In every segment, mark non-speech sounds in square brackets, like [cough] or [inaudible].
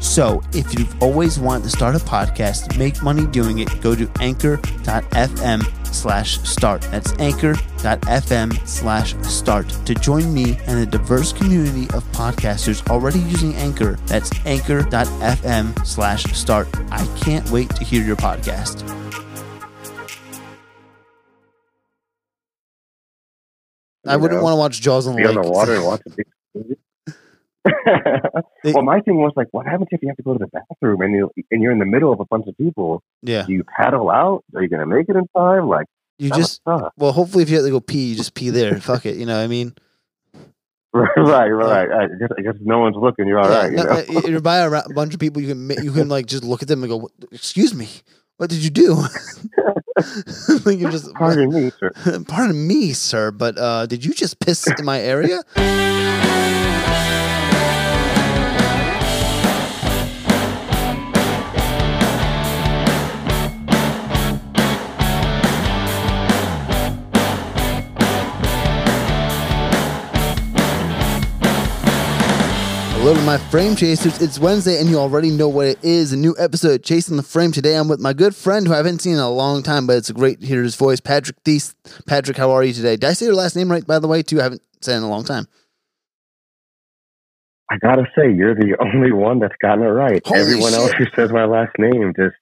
So, if you've always wanted to start a podcast, make money doing it, go to anchor.fm slash start. That's anchor.fm slash start to join me and a diverse community of podcasters already using Anchor. That's anchor.fm slash start. I can't wait to hear your podcast. I wouldn't know? want to watch Jaws on the be on lake. the water and watch a big [laughs] well, my thing was like, what happens if you have to go to the bathroom and you and you're in the middle of a bunch of people? Yeah. Do you paddle out? Are you gonna make it in time? Like, You just, well, hopefully if you have to go pee, you just pee there. Fuck it. You know what I mean? [laughs] right, right. I guess, I guess no one's looking, you're all Yeah, right. no, you know? uh, you're by a bunch of people. You can you can like just look at them and go, "Excuse me, what did you do?" [laughs] like just, Pardon me, sir. pardon me, sir, but uh, did you just piss in my area? Hello to my frame chasers. It's Wednesday, and you already know what it is. A new episode of Chasing the Frame. Today, I'm with my good friend who I haven't seen in a long time, but it's great to hear his voice, Patrick Thies. Patrick, how are you today? Did I say your last name right, by the way, too? I haven't said it in a long time. I gotta say, you're the [laughs] only one that's gotten it right. Holy Everyone else who says my last name just,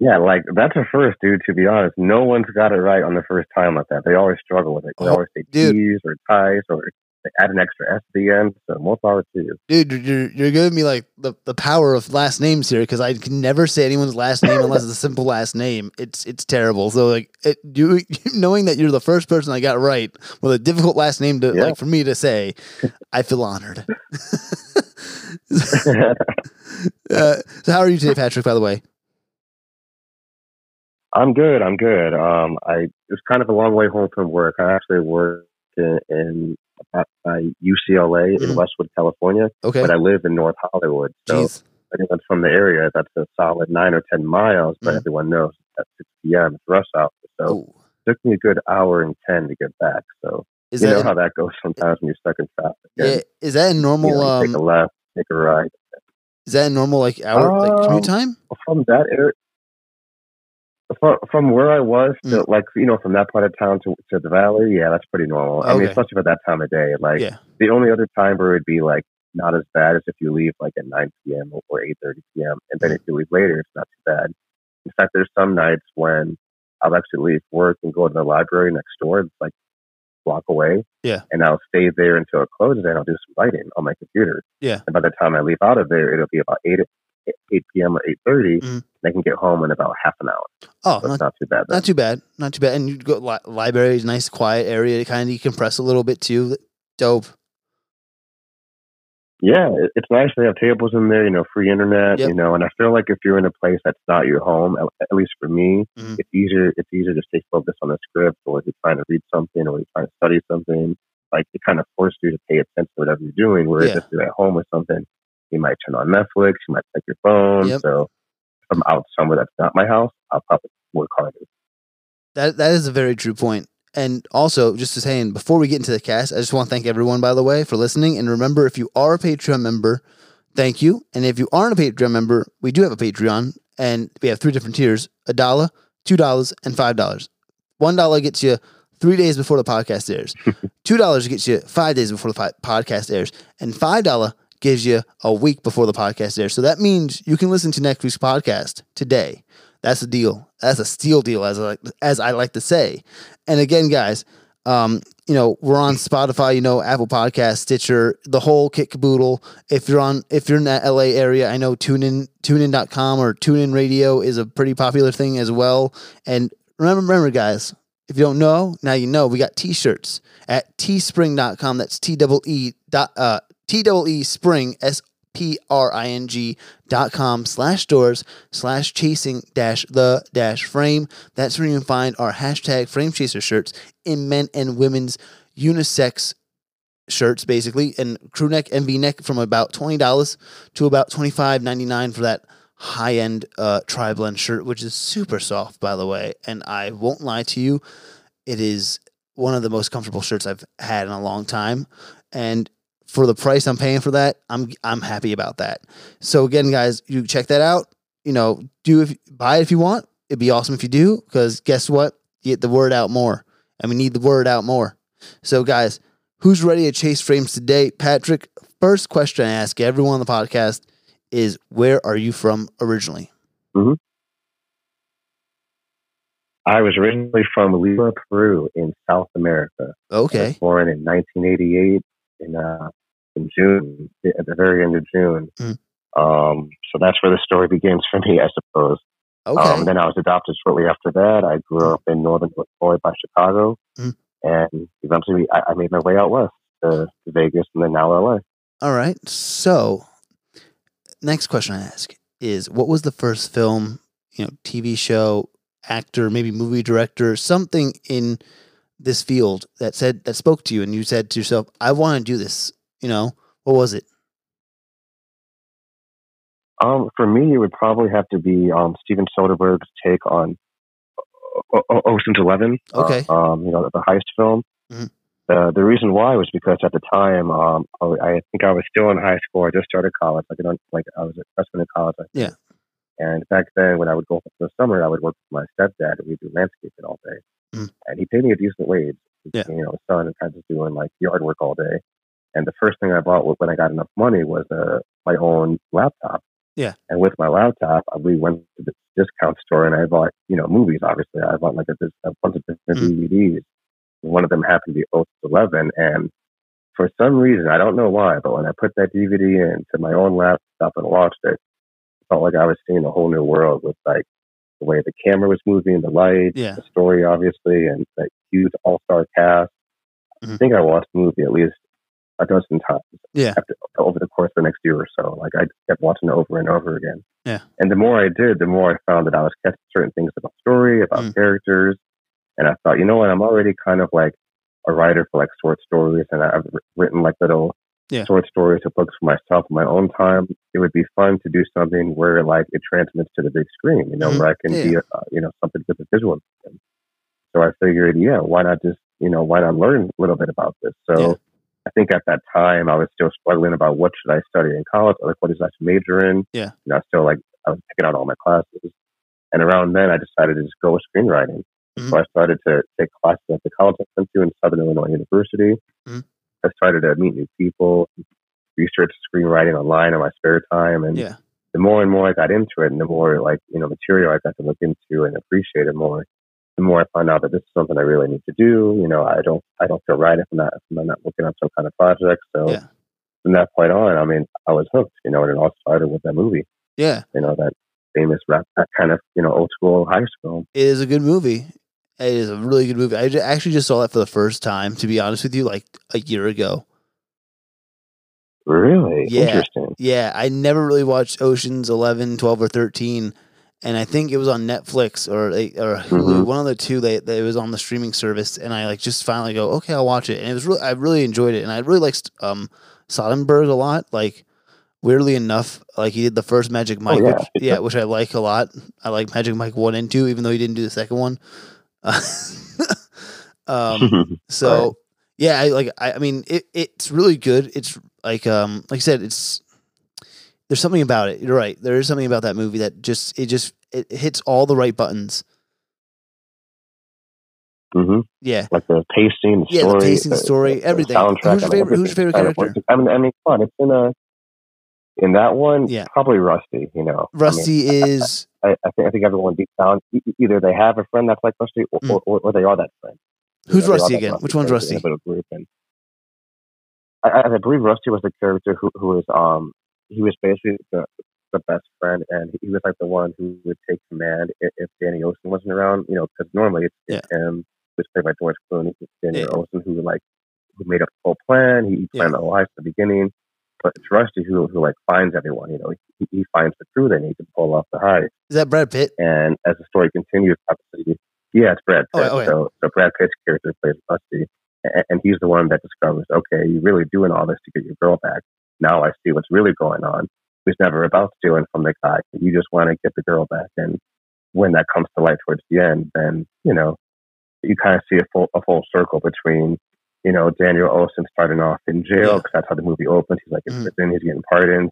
yeah, like that's a first, dude. To be honest, no one's got it right on the first time like that. They always struggle with it. They Oh, always say dude. T's or ties or they add an extra S at the end. So more power to you. Dude, you're, you're giving me like the, the power of last names here because I can never say anyone's last name [laughs] unless it's a simple last name. It's it's terrible. So like it, you [laughs] knowing that you're the first person I got right with a difficult last name to Yeah. like for me to say, I feel honored. [laughs] uh, so how are you today, Patrick? By the way, I'm good. I'm good. Um, I it's kind of a long way home from work. I actually work in, in at, uh, UCLA Mhm. in Westwood, California, okay. but I live in North Hollywood. So Jeez. anyone's from the area, that's a solid nine or ten miles. But Mhm. everyone knows at 6 p.m. it's rush hour. So Oh, it took me a good hour and ten to get back. So is you know in- how that goes sometimes when you're stuck in traffic. yeah, is that a you, normal know, you take a um left, take a right. is that a normal like hour like Um, commute time? From that area. From, from where I was, to, mm. like you know, from that part of town to to the valley, yeah, that's pretty normal. I mean, especially for that time of day. Like Yeah. the only other time where it'd be like not as bad as if you leave like at 9 p.m. or 8:30 p.m. and then if you leave later, it's not too bad. In fact, there's some nights when I'll actually leave work and go to the library next door. It's like block away. Yeah. And I'll stay there until it closes, and I'll do some writing on my computer. Yeah. And by the time I leave out of there, it'll be about 8 8 p.m. or 8:30. Mhm. And I can get home in about half an hour. Oh, So not not too bad. Then. Not too bad. Not too bad. And you go li- libraries, nice quiet area to kind of decompress a little bit too. Dope. Yeah, it's nice. They have tables in there, you know, free internet, Yep. you know, and I feel like if you're in a place that's not your home, at, at least for me, Mhm. it's easier. It's easier to stay focused on the script, or if you're trying to read something, or you're trying to study something. Like it kind of forces you to pay attention to whatever you're doing. Whereas Yeah. if you're at home with something, you might turn on Netflix, you might check your phone. Yep. So if I'm out somewhere that's not my house, I'll probably work harder. That that is a very true point. And also, just to saying, before we get into the cast, I just want to thank everyone, by the way, for listening. And remember, if you are a Patreon member, thank you. And if you aren't a Patreon member, we do have a Patreon, and we have three different tiers: a dollar, two dollars, and five dollars. One dollar gets you three days before the podcast airs. [laughs] Two dollars gets you five days before the podcast airs, and five dollar gives you a week before the podcast airs. So that means you can listen to next week's podcast today. That's a deal. That's a steal deal, as I like, as I like to say. And again, guys, um, you know, we're on Spotify, you know, Apple Podcast, Stitcher, the whole kit caboodle. If you're on if you're in that LA area, I know tunein tunein.com or tunein radio is a pretty popular thing as well. And remember, remember guys, if you don't know, now you know. We got t-shirts at teespring.com. That's T double E dot uh T double E spring S P R I N G dot com slash stores slash chasing dash the dash frame. That's where you can find our hashtag frame chaser shirts in men and women's unisex shirts, basically, and crew neck and V neck from about twenty dollars to about twenty five ninety nine for that high end uh, tri blend shirt, which is super soft, by the way. And I won't lie to you, it is one of the most comfortable shirts I've had in a long time. And for the price I'm paying for that, I'm I'm happy about that. So again, guys, you check that out. You know, do if buy it if you want. It'd be awesome if you do, because guess what? You get the word out more, and we need the word out more. So, guys, who's ready to chase frames today? Patrick, first question I ask everyone on the podcast is where are you from originally? I was originally from Lima, Peru, in South America. I Okay. was born in 1988 in uh, in June, at the very end of June. Mm. Um, so that's where the story begins for me, I suppose. Okay. Um, then I was adopted shortly after that. I grew up in northern Illinois by Chicago, Mm. and eventually I, I made my way out west to, to Vegas and then now LA. All right. So, next question I ask is what was the first film, you know, TV show, actor, maybe movie director, something in this field that said that spoke to you and you said to yourself, I want to do this, you know? What was it? Um, for me, it would probably have to be um, Steven Soderbergh's take on O- O- Ocean's Eleven. uh, Okay. um, you know, the heist film. Mhm. Uh, the reason why was because at the time, um, I, I think I was still in high school. I just started college. Like, like I was a freshman in college. I think. Yeah. And back then, when I would go for the summer, I would work with my stepdad, and we'd do landscaping all day. Mm. And he paid me a decent wage. Yeah. You know, son and kind of doing like yard work all day. And the first thing I bought when I got enough money was uh, my own laptop. Yeah. And with my laptop, we went to the discount store and I bought, you know, movies. Obviously, I bought like a, a bunch of different Mm. DVDs. One of them happened to be Ocean's Eleven, and for some reason, I don't know why, but when I put that DVD into my own laptop and watched it, it felt like I was seeing a whole new world with like the way the camera was moving, the light, Yeah. the story, obviously, and that huge all-star cast. I Mhm. think I watched the movie at least a dozen times Yeah. after, over the course of the next year or so. Like I kept watching it over and over again. Yeah. And the more I did, the more I found that I was catching certain things about story, about Mm. characters, and I thought, you know what, I'm already kind of like a writer for like short stories, and I've written like little Yeah. short stories or books for myself in my own time. It would be fun to do something where like it transmits to the big screen, you know, Mhm. where I can be, a, uh, you know, something with a visual. So I figured, yeah, why not just, you know, why not learn a little bit about this? So Yeah. I think at that time I was still struggling about what should I study in college, like what is I should major in. Yeah. You know, I still like I was picking out all my classes, and around then I decided to just go with screenwriting. Mhm. So I started to take classes at the college I went to in Southern Illinois University. Mhm. I started to meet new people, research screenwriting online in my spare time, and Yeah. the more and more I got into it, and the more like you know material I got to look into and appreciate it more, the more I find out that this is something I really need to do. You know, I don't I don't feel right if I'm not if I'm not working on some kind of project. So Yeah. from that point on, I mean, I was hooked. You know, and it all started with that movie. Yeah. You know, that famous rap, that kind of you know old school high school. It is a good movie. It is a really good movie. I actually just saw that for the first time, to be honest with you, like a year ago. Really Yeah. interesting. Yeah, I never really watched Ocean's 11, 12, or 13. And I think it was on Netflix or or Hulu, Mhm. one of the two. They, they it was on the streaming service, and I like just finally go, okay, I'll watch it. And it was really, I really enjoyed it, and I really liked um Soderbergh a lot. Like weirdly enough, like he did the first Magic Mike, Oh, yeah. which, yeah, which I like a lot. I like Magic Mike one and two, even though he didn't do the second one. [laughs] um, [laughs] so Right. yeah, I like I, I mean it, it's really good. It's like um like I said, it's there's something about it. You're right. There is something about that movie that just it just it hits all the right buttons. hmm Yeah. Like the pacing, the Yeah, the story, pacing, the story, the everything. soundtrack, Who's your I mean, favorite- who's your favorite character? I mean, I mean, come on, it's in a in that one. Yeah. probably Rusty. You know, I mean, Rusty is I, I think I think everyone deep down either they have a friend that's like Rusty or, Mm. or, or they are that friend. Who's know, Rusty again? Which one's Rusty? a little group, and I, I I believe Rusty was the character who who was um he was basically the the best friend, and he was like the one who would take command if, if Danny Olson wasn't around. You know, because normally it's, it's him, who's played by George Clooney, it's Danny Yeah. Olson, who like who made up the whole plan. He planned the whole heist at the beginning. But it's Rusty who who like finds everyone. You know, he, he finds the crew they need to pull off the heist. Is that Brad Pitt? And as the story continues, obviously, yeah, it's Brad Oh, Pitt. Oh, okay. So, so Brad Pitt's character plays Rusty, and he's the one that discovers, okay, you're really doing all this to get your girl back. Now I see what's really going on. Was never about stealing from the guy. You just want to get the girl back, and when that comes to light towards the end, then you know you kind of see a full a full circle between you know Daniel Olsen starting off in jail because that's how the movie opens. He's like in Mhm. prison, he's getting pardoned,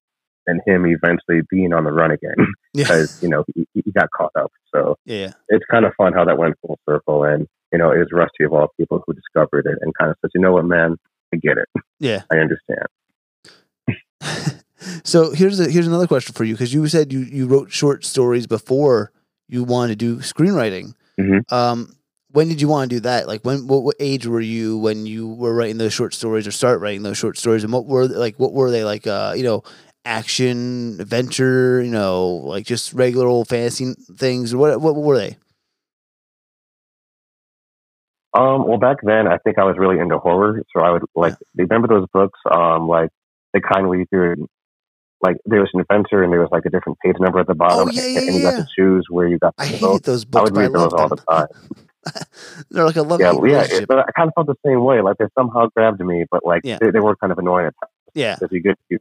and him eventually being on the run again [laughs] Yeah. because you know he, he got caught up. So Yeah. it's kind of fun how that went full circle, and you know it was Rusty of all people who discovered it and kind of said, you know what, man, I get it, Yeah. I understand. [laughs] so here's a, here's another question for you because you said you you wrote short stories before you wanted to do screenwriting. Mhm. Um, when did you want to do that? Like when what, what age were you when you were writing those short stories or start writing those short stories? And what were like what were they like? Uh, you know, action, adventure. You know, like just regular old fantasy things. What what, what were they? Um, well, back then I think I was really into horror, so I would like remember those books, um, like the kind where you could. Like there was an adventure and there was like a different page number at the bottom, Oh, yeah, and, yeah, and you got to choose where you got I hated book. those I books, would but I read those all them. the time. [laughs] They're like a love Yeah, hate yeah. It, but I kind of felt the same way. Like they somehow grabbed me, but like Yeah. they, they were kind of annoying at times. yeah, Because you get you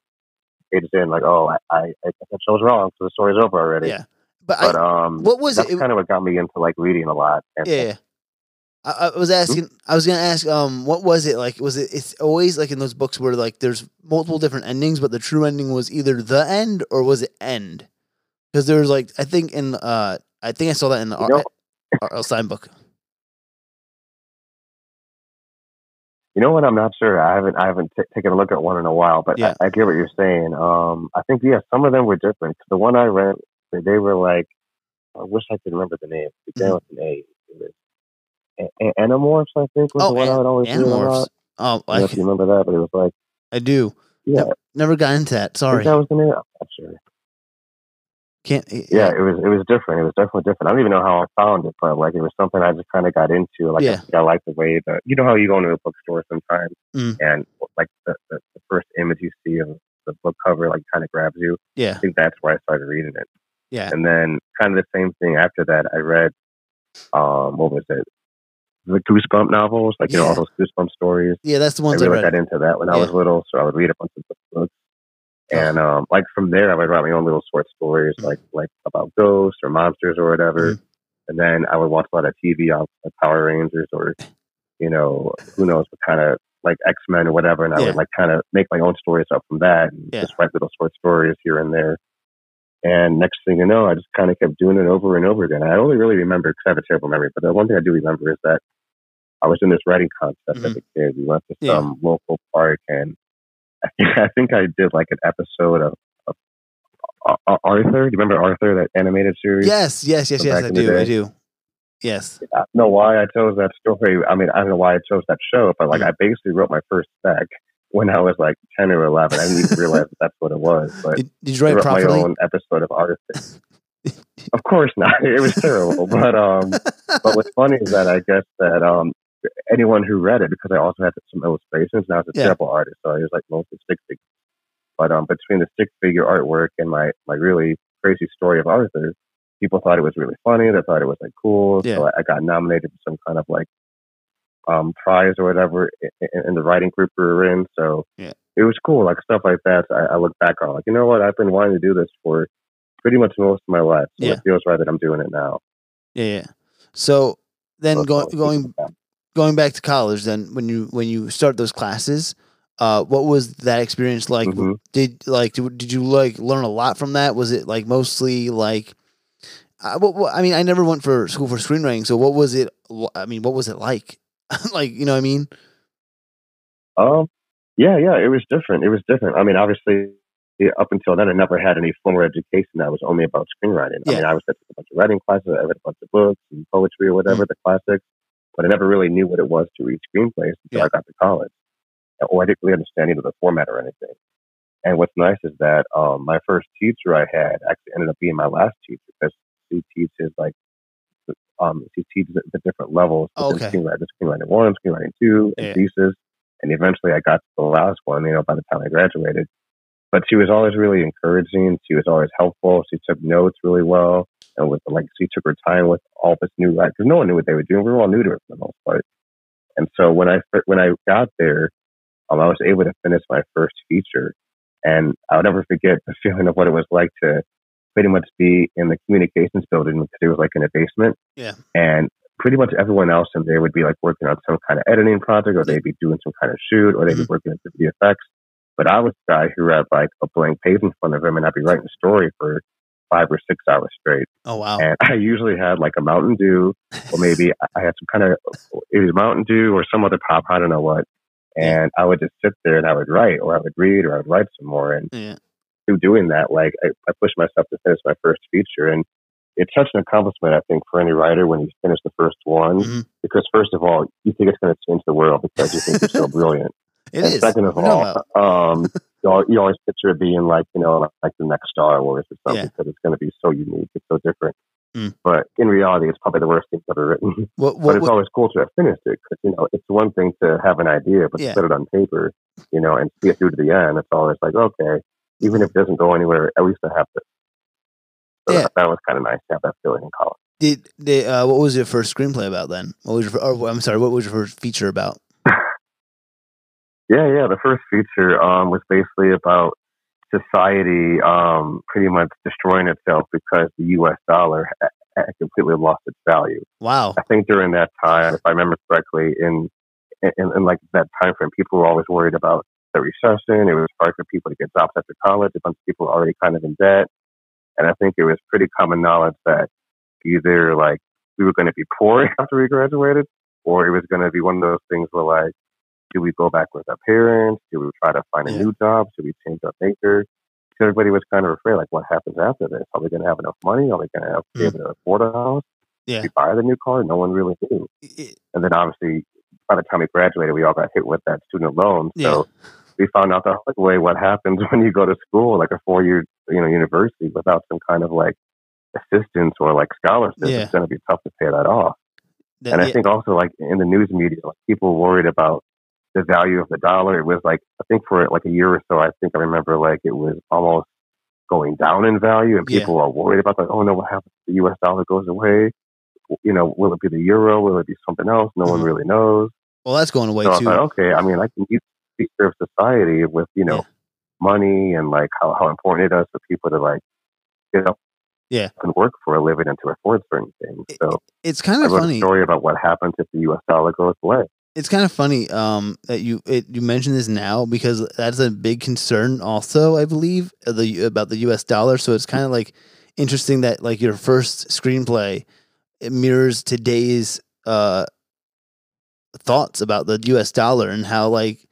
pages in, like, oh, I I, I I was wrong, so the story's over already. yeah. But, But I, um, what was that's it? It- kind of what got me into like reading a lot. And Yeah, yeah. I, I was asking. I was gonna ask. Um, what was it like? Was it? It's always like in those books where like there's multiple different endings, but the true ending was either the end or was it end? Because there was like I think in uh I think I saw that in the You R- know- R- R- Stine book. You know what? I'm not sure. I haven't I haven't t- taken a look at one in a while, but Yeah. I, I get what you're saying. Um, I think yeah, some of them were different. The one I read, they they were like, I wish I could remember the name. It began Mhm. with an A. It was Animorphs, I think, was Oh, the one I would always Animorphs. Oh, I don't know I, if you remember that, but it was like, I do. yeah, Never got into that. Sorry, that was the name. I'm not sure. can't. Yeah, it was it was different. It was definitely different. I don't even know how I found it, but like it was something I just kind of got into. Like Yeah. I, I like the way that you know how you go into a bookstore sometimes, Mm. and like the, the the first image you see of the book cover like kind of grabs you. Yeah, I think that's where I started reading it. yeah, And then kind of the same thing after that, I read, um, what was it? The Goosebump novels, like, you know, all those Goosebump stories. yeah. That's the I ones I, really read. got into that when I was little, so I would read a bunch of books. And, um, like from there, I would write my own little short stories, Mm. like, like about ghosts or monsters or whatever. Mm. And then I would watch a lot of TV on like Power Rangers or, you know, who knows what kind of like X Men or whatever. And I Yeah. would like kind of make my own stories up from that and Yeah. just write little short stories here and there. And next thing you know, I just kind of kept doing it over and over again. I only really remember because I have a terrible memory, but the one thing I do remember is that I was in this writing contest as a kid. We went to Mm-hmm. Yeah. some local park, and [laughs] I think, I think I did like an episode of, of uh, uh, Arthur. Do you remember Arthur, that animated series? Yes, yes, yes, yes. I do. I do. Yes. I don't know why I chose that story. I mean, I don't know why I chose that show, but like Mm. I basically wrote my first spec when I was like 10 or 11. I didn't even [laughs] realize that that's what it was. But Did, did you I write wrote properly? my own episode of Arthur. [laughs] of course not. It was terrible. But um, but what's funny is that I guess that um, anyone who read it, because I also had some illustrations, and I was a Yeah. terrible artist, so I was like mostly stick figure. But um, between the stick figure artwork and my my really crazy story of Arthur, people thought it was really funny. They thought it was like cool. Yeah. So I, I got nominated for some kind of like um prize or whatever in, in the writing group we were in. So Yeah. it was cool, like stuff like that. So I, I look back on like, you know what? I've been wanting to do this for pretty much most of my life. So Yeah. it feels right that I'm doing it now. Yeah, yeah. So then So go, going going back to college, then when you when you start those classes, uh, what was that experience like? Mhm. Did like did, did you like learn a lot from that? Was it like mostly like? Uh, what, what, I mean, I never went for school for screenwriting. So what was it? i mean, what was it like? [laughs] like you know what I mean? Um, yeah, yeah, it was different. It was different. I mean, obviously, up until then, I never had any formal education that was only about screenwriting. yeah. I mean, I was at a bunch of writing classes, I read a bunch of books and poetry or whatever, the classics, but I never really knew what it was to read screenplays until Yeah. I got to college. Or I didn't really understand either the format or anything. And what's nice is that um, my first teacher I had actually ended up being my last teacher because she teaches like um, she teaches at the different levels Oh, okay. screenwriting, screenwriting one, screenwriting two, and Yeah. thesis. And eventually I got to the last one, you know, by the time I graduated. But she was always really encouraging. She was always helpful. She took notes really well. And with like, she took her time with all this new, like, because no one knew what they were doing. We were all new to it for the most part. And so when I, when I got there, um, I was able to finish my first feature. And I'll never forget the [laughs] feeling of what it was like to pretty much be in the communications building because it was like in a basement. Yeah. And pretty much everyone else in there would be like working on some kind of editing project or they'd be doing some kind of shoot or they'd be working at the VFX. But I was the guy who had like a blank page in front of him and I'd be writing a story for five or six hours straight. Oh wow. And [laughs] I usually had like a Mountain Dew or maybe I had some kind of, it was Mountain Dew or some other pop, I don't know what. And I would just sit there and I would write or I would read or I would write some more. And Yeah. through doing that, like I, I pushed myself to finish my first feature. And it's such an accomplishment, I think, for any writer when you finish the first one. Mhm. Because first of all, you think it's going to change the world because you think you're so [laughs] brilliant. It and is. second of What are you all, um, you, always picture it being like, you know, like the next Star Wars or something Yeah. because it's going to be so unique. It's so different. Mm. But in reality, it's probably the worst thing ever written. what, [laughs] but it's what, always cool to have finished it because, you know, it's one thing to have an idea, but Yeah. to put it on paper, you know, and see it through to the end, it's always like, okay, even if it doesn't go anywhere, at least I have this. So Yeah. that, that was kind of nice to have that feeling in college. did, did uh, what was your first screenplay about then? What was your or, I'm sorry, what was your first feature about? Yeah, yeah. The first feature um, was basically about society um, pretty much destroying itself because the U.S. dollar ha- had completely lost its value. Wow. I think during that time, if I remember correctly, in in, in like that time frame, people were always worried about the recession. It was hard for people to get jobs after college. A bunch of people were already kind of in debt, and I think it was pretty common knowledge that either like we were going to be poor [laughs] after we graduated, or it was going to be one of those things where like, do we go back with our parents? Do we try to find a new job? Should we change our major? So everybody was kind of afraid, like, what happens after this? Are we going to have enough money? Are we going to have be Mm. able to afford a house? Yeah. We buy the new car? No one really knew. It- And then obviously, by the time we graduated, we all got hit with that student loan. Yeah. So we found out the hard way what happens [laughs] when you go to school, like a four year, you know, university without some kind of like assistance or like scholarship. Yeah. It's going to be tough to pay that off. that- And I yeah, think also like in the news media, like people worried about the value of the dollar. It was like I think for like a year or so, I think I remember like it was almost going down in value, and Yeah. people are worried about like, oh no, what happens if the U.S. dollar goes away? You know, will it be the euro? Will it be something else? No one Mhm. really knows. well, that's going away so I too. thought, okay, I mean, I can use the future of society with you know Yeah. money and like how how important it is for people to like get up Yeah. and work for a living and to afford certain things. It- So It's kind I of funny. a story about what happens if the U.S. dollar goes away. It's kind of funny um, that you it, you mentioned this now because that's a big concern also I believe the about the U.S. dollar. So it's kind of like interesting that like your first screenplay mirrors today's uh, thoughts about the U.S. dollar and how like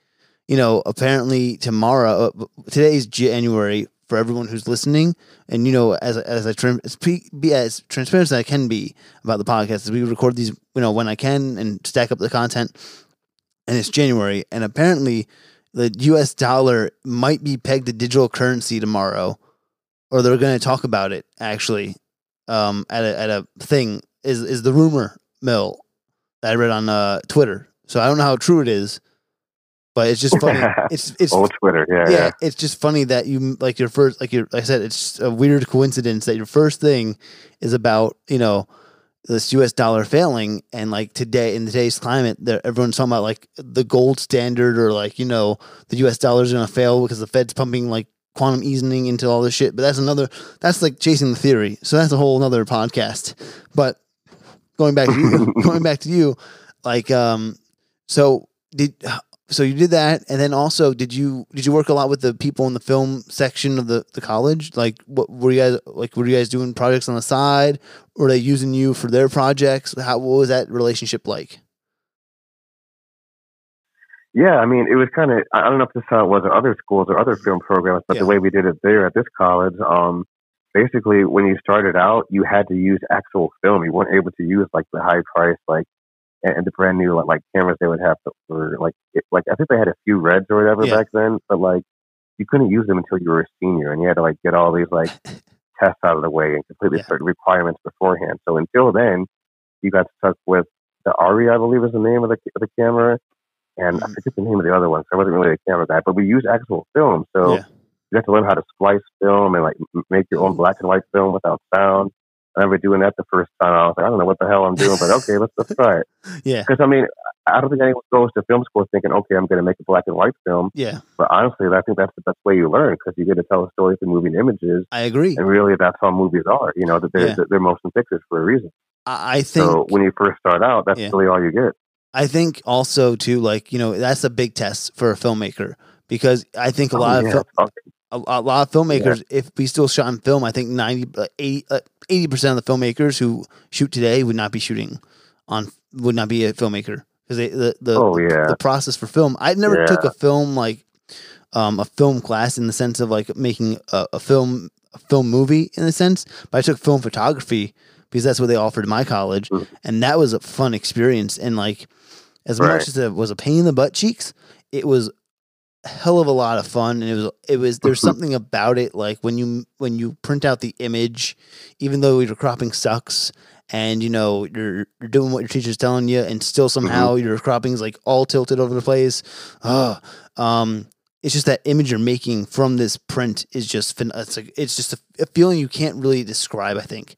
you know apparently tomorrow uh, today's January for everyone who's listening. And you know as as I as be as transparent as I can be about the podcast as we record these you know when I can and stack up the content and it's January and apparently the US dollar might be pegged to digital currency tomorrow or they're going to talk about it actually um at a at a thing is is the rumor mill that I read on uh Twitter. So I don't know how true it is but it's just funny [laughs] it's it's Old Twitter, yeah, yeah, yeah. it's just funny that you like your first like your like I said it's a weird coincidence that your first thing is about you know this U.S. dollar failing and like today in today's climate there everyone's talking about like the gold standard or like you know the U.S. dollar is going to fail because the Fed's pumping like quantum easing into all this shit but that's another that's like chasing the theory so that's a whole another podcast but going back to you [laughs] going back to you like um so did so you did that and then also did you did you work a lot with the people in the film section of the, the college like what were you guys like were you guys doing projects on the side were they using you for their projects how what was that relationship like Yeah, I mean, it was kind of, I don't know if this how it was at other schools or other film programs, but Yeah. the way we did it there at this college, um, basically when you started out, you had to use actual film. You weren't able to use like the high price, like, and, and the brand new like, like cameras they would have for like, it, like I think they had a few reds or whatever Yeah. back then, but like you couldn't use them until you were a senior, and you had to like get all these like [laughs] tests out of the way and completely Yeah. certain requirements beforehand. So until then, you got stuck with the Arri, I believe is the name of the of the camera, and I Mhm. forget the name of the other one. So I wasn't really a camera guy, but we used actual film. So Yeah. you have to learn how to splice film and like make your own black and white film without sound. I remember doing that the first time. I was like, I don't know what the hell I'm doing, but okay, let's let's try it. [laughs] Yeah. Because I mean, I don't think anyone goes to film school thinking, okay, I'm going to make a black and white film. Yeah. But honestly, I think that's the best way you learn because you get to tell a story through moving images, I agree. and really that's how movies are. You know, that they're Yeah. they're motion pictures for a reason. I, I think So when you first start out, that's Yeah. really all you get. I think also too, like you know, that's a big test for a filmmaker because I think a oh, lot Oh, of fil- it. A, a lot of filmmakers, if we still shot in film, I think 90, uh, 80 percent of the filmmakers who shoot today would not be shooting on would not be a filmmaker because the the oh yeah, the process for film. I never took a film like um, a film class in the sense of like making a, a film a film movie in a sense, but I took film photography because that's what they offered in my college, Mhm. and that was a fun experience. And like as Right. much as it was a pain in the butt cheeks, it was hell of a lot of fun and it was it was there's [laughs] something about it like when you when you print out the image even though your cropping sucks and you know you're you're doing what your teacher's telling you and still somehow your cropping's like all tilted over the place oh um it's just that image you're making from this print is just it's like it's just a, a feeling you can't really describe i think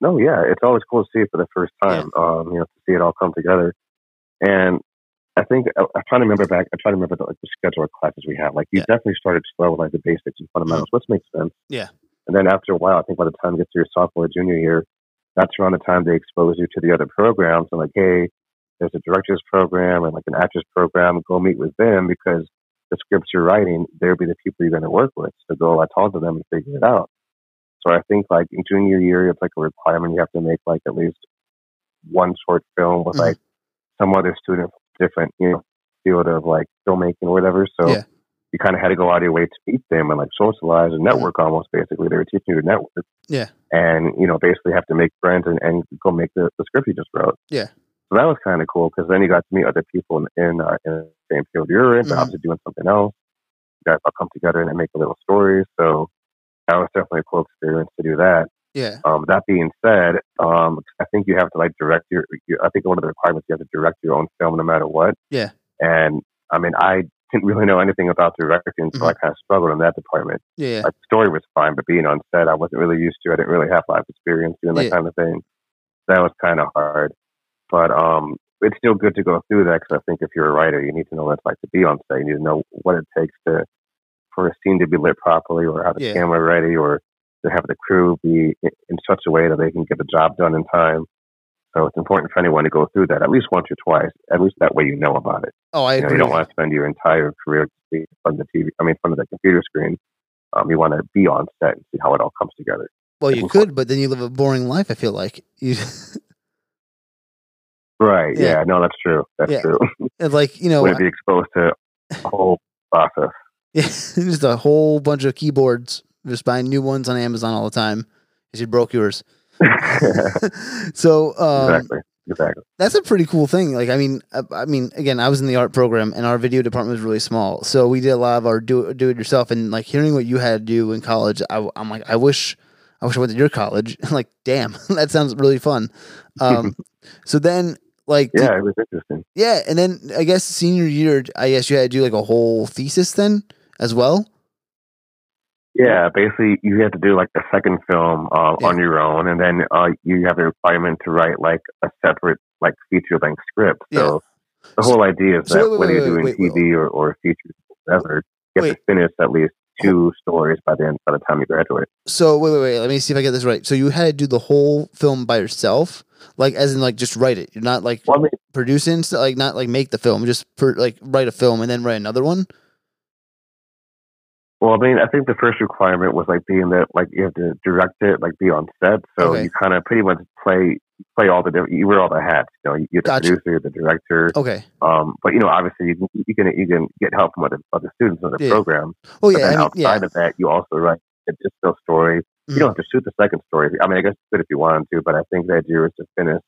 No, yeah, it's always cool to see it for the first time. Um, you know, to see it all come together. And I think I, I'm trying to remember back. I'm trying to remember the, like the schedule of classes we had. Like you Yeah. definitely started slow with like the basics and fundamentals, which makes sense. Yeah. And then after a while, I think by the time you get to your sophomore or junior year, that's around the time they expose you to the other programs and like, hey, there's a director's program and like an actor's program. Go meet with them because the scripts you're writing, they'll be the people you're going to work with. So go like talk to them and figure it out. So I think like in junior year, it's like a requirement you have to make like at least one short film with Mhm. like some other student from different, you know, field of like filmmaking or whatever. So Yeah. you kind of had to go out of your way to meet them and like socialize and network almost basically. They were teaching you to network yeah and, you know, basically have to make friends and, and go make the, the script you just wrote. Yeah. So that was kind of cool because then you got to meet other people in, in, uh, in the same field you're in, but Mhm. obviously doing something else. You guys all come together and make a little story. So that was definitely a cool experience to do that. Yeah Um, that being said, um, I think you have to like direct your, your. I think one of the requirements you have to direct your own film no matter what. Yeah. And I mean, I didn't really know anything about directing, so I Mm-hmm. kind of struggled in that department. yeah Like the story was fine, but being on set, I wasn't really used to. I didn't really have life experience doing that Yeah. kind of thing. That was kind of hard, but um, it's still good to go through that because I think if you're a writer, you need to know what it's like to be on set. You need to know what it takes to for a scene to be lit properly, or have the Yeah. camera ready, or to have the crew be in, such a way that they can get the job done in time. So it's important for anyone to go through that at least once or twice. At least that way you know about it. oh i You, know, agree you don't want to spend your entire career in front of the TV. I mean, in front of the computer screen. Um, you want to be on set and see how it all comes together. well you could but then you live a boring life i feel like you [laughs] Right. Yeah. Yeah. no, that's true. That's Yeah. true. [laughs] it's like you know to be exposed to a whole process. [laughs] Yeah, just a whole bunch of keyboards. Just buying new ones on Amazon all the time because you broke yours. [laughs] so um, exactly. Exactly. that's a pretty cool thing. Like, I mean, I, I mean, again, I was in the art program, and our video department was really small, so we did a lot of our do do it yourself. And like hearing what you had to do in college, I, am like, I wish, I wish I went to your college. [laughs] like, damn, [laughs] that sounds really fun. Um, so then, like, did- Yeah, it was interesting. yeah, and then I guess senior year, I guess you had to do like a whole thesis then as well. Yeah, basically, you have to do like the second film uh, Yeah. on your own, and then uh, you have the requirement to write like a separate like feature length script. So the whole idea is So that wait, whether wait, you're doing wait, TV or, or features, whatever, you have to finish at least two stories by the end by the time you graduate. So wait, wait, wait. Let me see if I get this right. So you had to do the whole film by yourself, like as in like just write it. You're not like Well, I mean, producing, like not like make the film, just per, like write a film and then write another one. Well, I mean, I think the first requirement was like being that like you have to direct it, like be on set. So Okay. you kind of pretty much play play all the different, you wear all the hats. You know, you're the Gotcha. producer, the director. Okay. Um, but you know, obviously, you can you can you can get help from other other students in the Yeah. program. Oh But yeah. I mean, outside yeah. of that, you also write a distill story. Mhm. You don't have to shoot the second story. I mean, I guess it's good if you wanted to, but I think the idea is to finish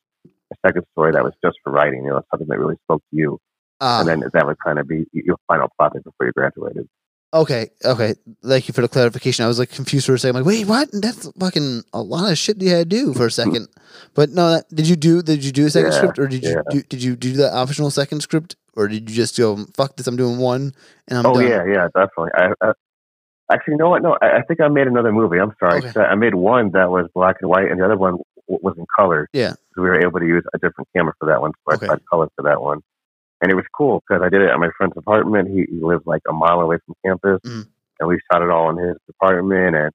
a second story that was just for writing. You know, something that really spoke to you, Ah, and then that would kind of be your final project before you graduated. Okay. Okay. Thank you for the clarification. I was like confused for a second. I'm like, wait, what? That's fucking a lot of shit you had to do for a [laughs] second. But no, that, did you do? Did you do a second Yeah, script, or did you yeah. do? Did you do the optional second script, or did you just go fuck this? I'm doing one, and I'm oh done. yeah, yeah, definitely. I, I, actually, you know what? No, I, I think I made another movie. I'm sorry. Okay. I made one that was black and white, and the other one w- was in color. Yeah. So we were able to use a different camera for that one, so Okay. I tried color for that one. And it was cool because I did it at my friend's apartment. He, he lives like a mile away from campus, Mm. and we shot it all in his apartment. And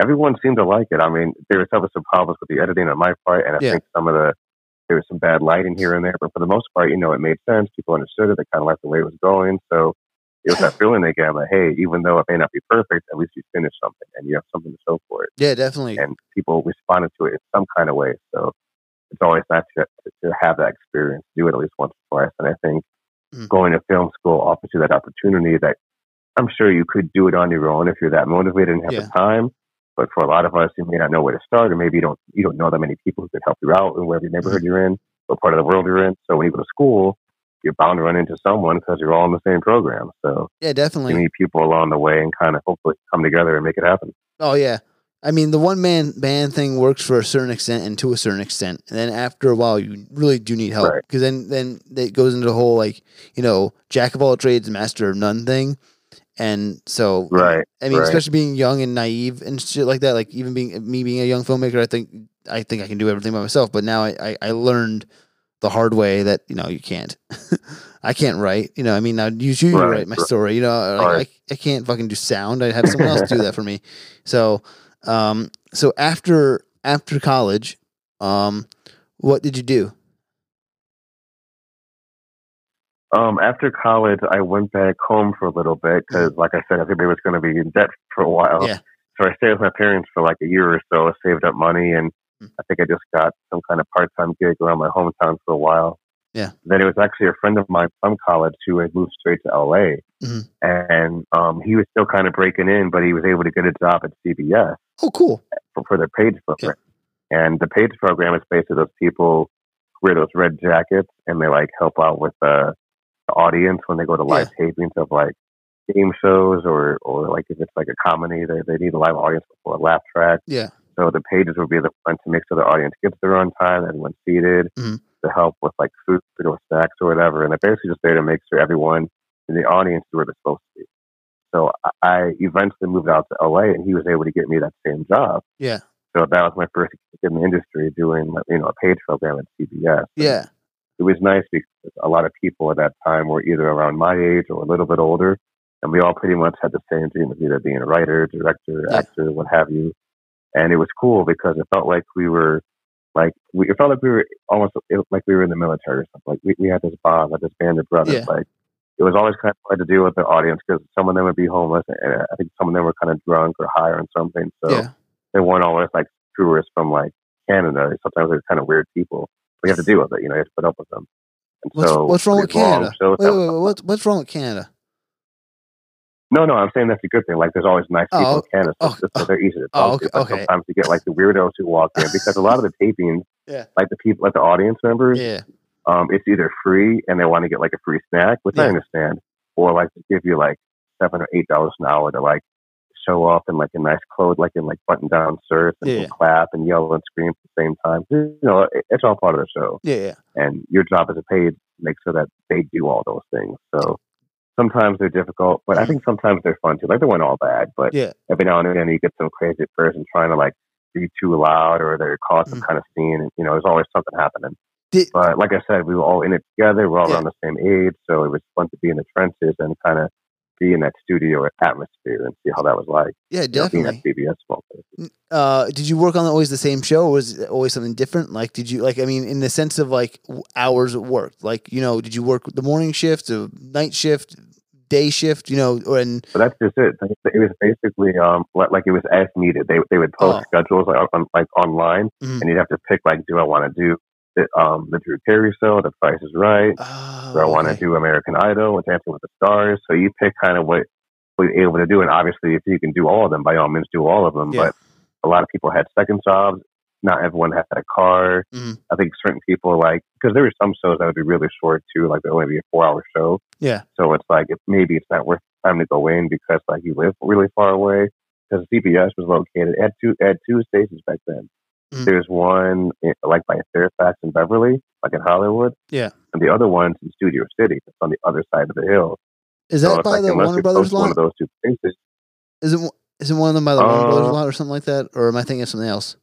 everyone seemed to like it. I mean, there was some some problems with the editing on my part, and I Yeah. think some of the there was some bad lighting here and there. But for the most part, you know, it made sense. People understood it. They kind of liked the way it was going. So it was that [laughs] feeling again, like, hey, even though it may not be perfect, at least you finished something and you have something to show for it. Yeah, definitely. And people responded to it in some kind of way. So it's always nice to, to have that experience, do it at least once or twice. And I think Mm. going to film school offers you that opportunity that I'm sure you could do it on your own if you're that motivated and have Yeah. the time. But for a lot of us, you may not know where to start, or maybe you don't you don't know that many people who could help you out in whatever neighborhood you're in, or part of the world you're in. So when you go to school, you're bound to run into someone because you're all in the same program. So Yeah, definitely. you meet people along the way and kind of hopefully come together and make it happen. Oh yeah. I mean, the one man band thing works for a certain extent and to a certain extent, and then after a while, you really do need help Right. because then then it goes into the whole like you know jack of all trades, master of none thing, and so Right. I mean, right. especially being young and naive and shit like that. Like even being me being a young filmmaker, I think I think I can do everything by myself. But now I I, I learned the hard way that you know you can't. [laughs] I can't write. You know, I mean, now you you Right, write my story. You know, like, I I can't fucking do sound. I have someone else do that for me. So um so after after college, um, what did you do? Um, after college, I went back home for a little bit because, like I said, I think everybody was going to be in debt for a while. Yeah. So I stayed with my parents for like a year or so, saved up money, and Mm. I think I just got some kind of part-time gig around my hometown for a while. Yeah. Then it was actually a friend of mine from college who had moved straight to LA, Mhm. and um, he was still kind of breaking in, but he was able to get a job at CBS Oh, cool. for, for their page program. And the page program is basically those people who wear those red jackets and they like help out with the, the audience when they go to live tapings of like game shows or or like if it's like a comedy, they they need a live audience for a laugh track. Yeah. So the pages would be the front to make sure the audience gets there on time, everyone's seated, Mhm. To help with like food or snacks or whatever. And they're basically just there to make sure everyone in the audience is where they're supposed to be. So I- eventually moved out to LA and he was able to get me that same job. Yeah. So that was my first in the industry doing, you know, a page program at CBS. Yeah. It was nice because a lot of people at that time were either around my age or a little bit older. And we all pretty much had the same dream of either being a writer, director, Yeah. actor, what have you. And it was cool because it felt like we were, like, we, it felt like we were almost it, like we were in the military or something. Like we, we had this bond, like this band of brothers. Yeah. Like it was always kind of hard to deal with the audience because some of them would be homeless and I think some of them were kind of drunk or high on something. So Yeah. they weren't always like tourists from like Canada. Sometimes they're kind of weird people. We have to deal with it. You know, you have to put up with them. And What's, so what's wrong with Canada? Wait, wait, wait, what's wrong with Canada? No, no, I'm saying that's a good thing. Like, there's always nice people Oh, in Canada, so, oh, so they're easy to oh, talk okay, to. But okay. sometimes you get like the weirdos who walk in because a lot of the tapings, [laughs] Yeah. like the people, like the audience members, Yeah. um, it's either free and they want to get like a free snack, which I understand, or like to give you like seven or eight dollars an hour to like show off in like a nice clothes, like in like button down shirts and, Yeah. clap and yell and scream at the same time. You know, it, it's all part of the show. Yeah. Yeah. And your job as a paid make sure that they do all those things. So sometimes they're difficult, but I think sometimes they're fun too. Like they weren't all bad, but Yeah. every now and then you get some crazy person trying to like be too loud or they're cause some Mhm. kind of scene and you know, there's always something happening. Did, But like I said, we were all in it together. We're all Yeah. around the same age, so it was fun to be in the trenches and kind of be in that studio atmosphere and see how that was like. yeah, You know, definitely. at CBS uh, did you work on always the same show, or was it always something different? Like, did you like? I mean, in the sense of like hours of work, like you know, did you work the morning shift, the night shift, day shift, you know, or and But that's just it. It was basically um like it was as needed. They they would post Oh. schedules like on like online, Mhm. and you'd have to pick like, do I want to do um the Drew Carey show, The Price is Right, oh, do I want to okay. do American Idol, and Dancing with the Stars? So you pick kind of what what you're able to do, and obviously if you can do all of them, by all means do all of them. Yeah. But a lot of people had second jobs. Not everyone had a car. Mhm. I think certain people like because there were some shows that would be really short too, like they'd only be a four hour show. Yeah. So it's like if maybe it's not worth time to go in because like you live really far away. Because CBS was located at two at two stations back then. Mhm. There's one in, like by Fairfax and Beverly, like in Hollywood, Yeah. and the other one's in Studio City. It's on the other side of the hill. Is that it's by like the Warner Brothers to one lot? of those two places, Is it is it one of them by the Warner Brothers Uh, lot or something like that, or am I thinking of something else?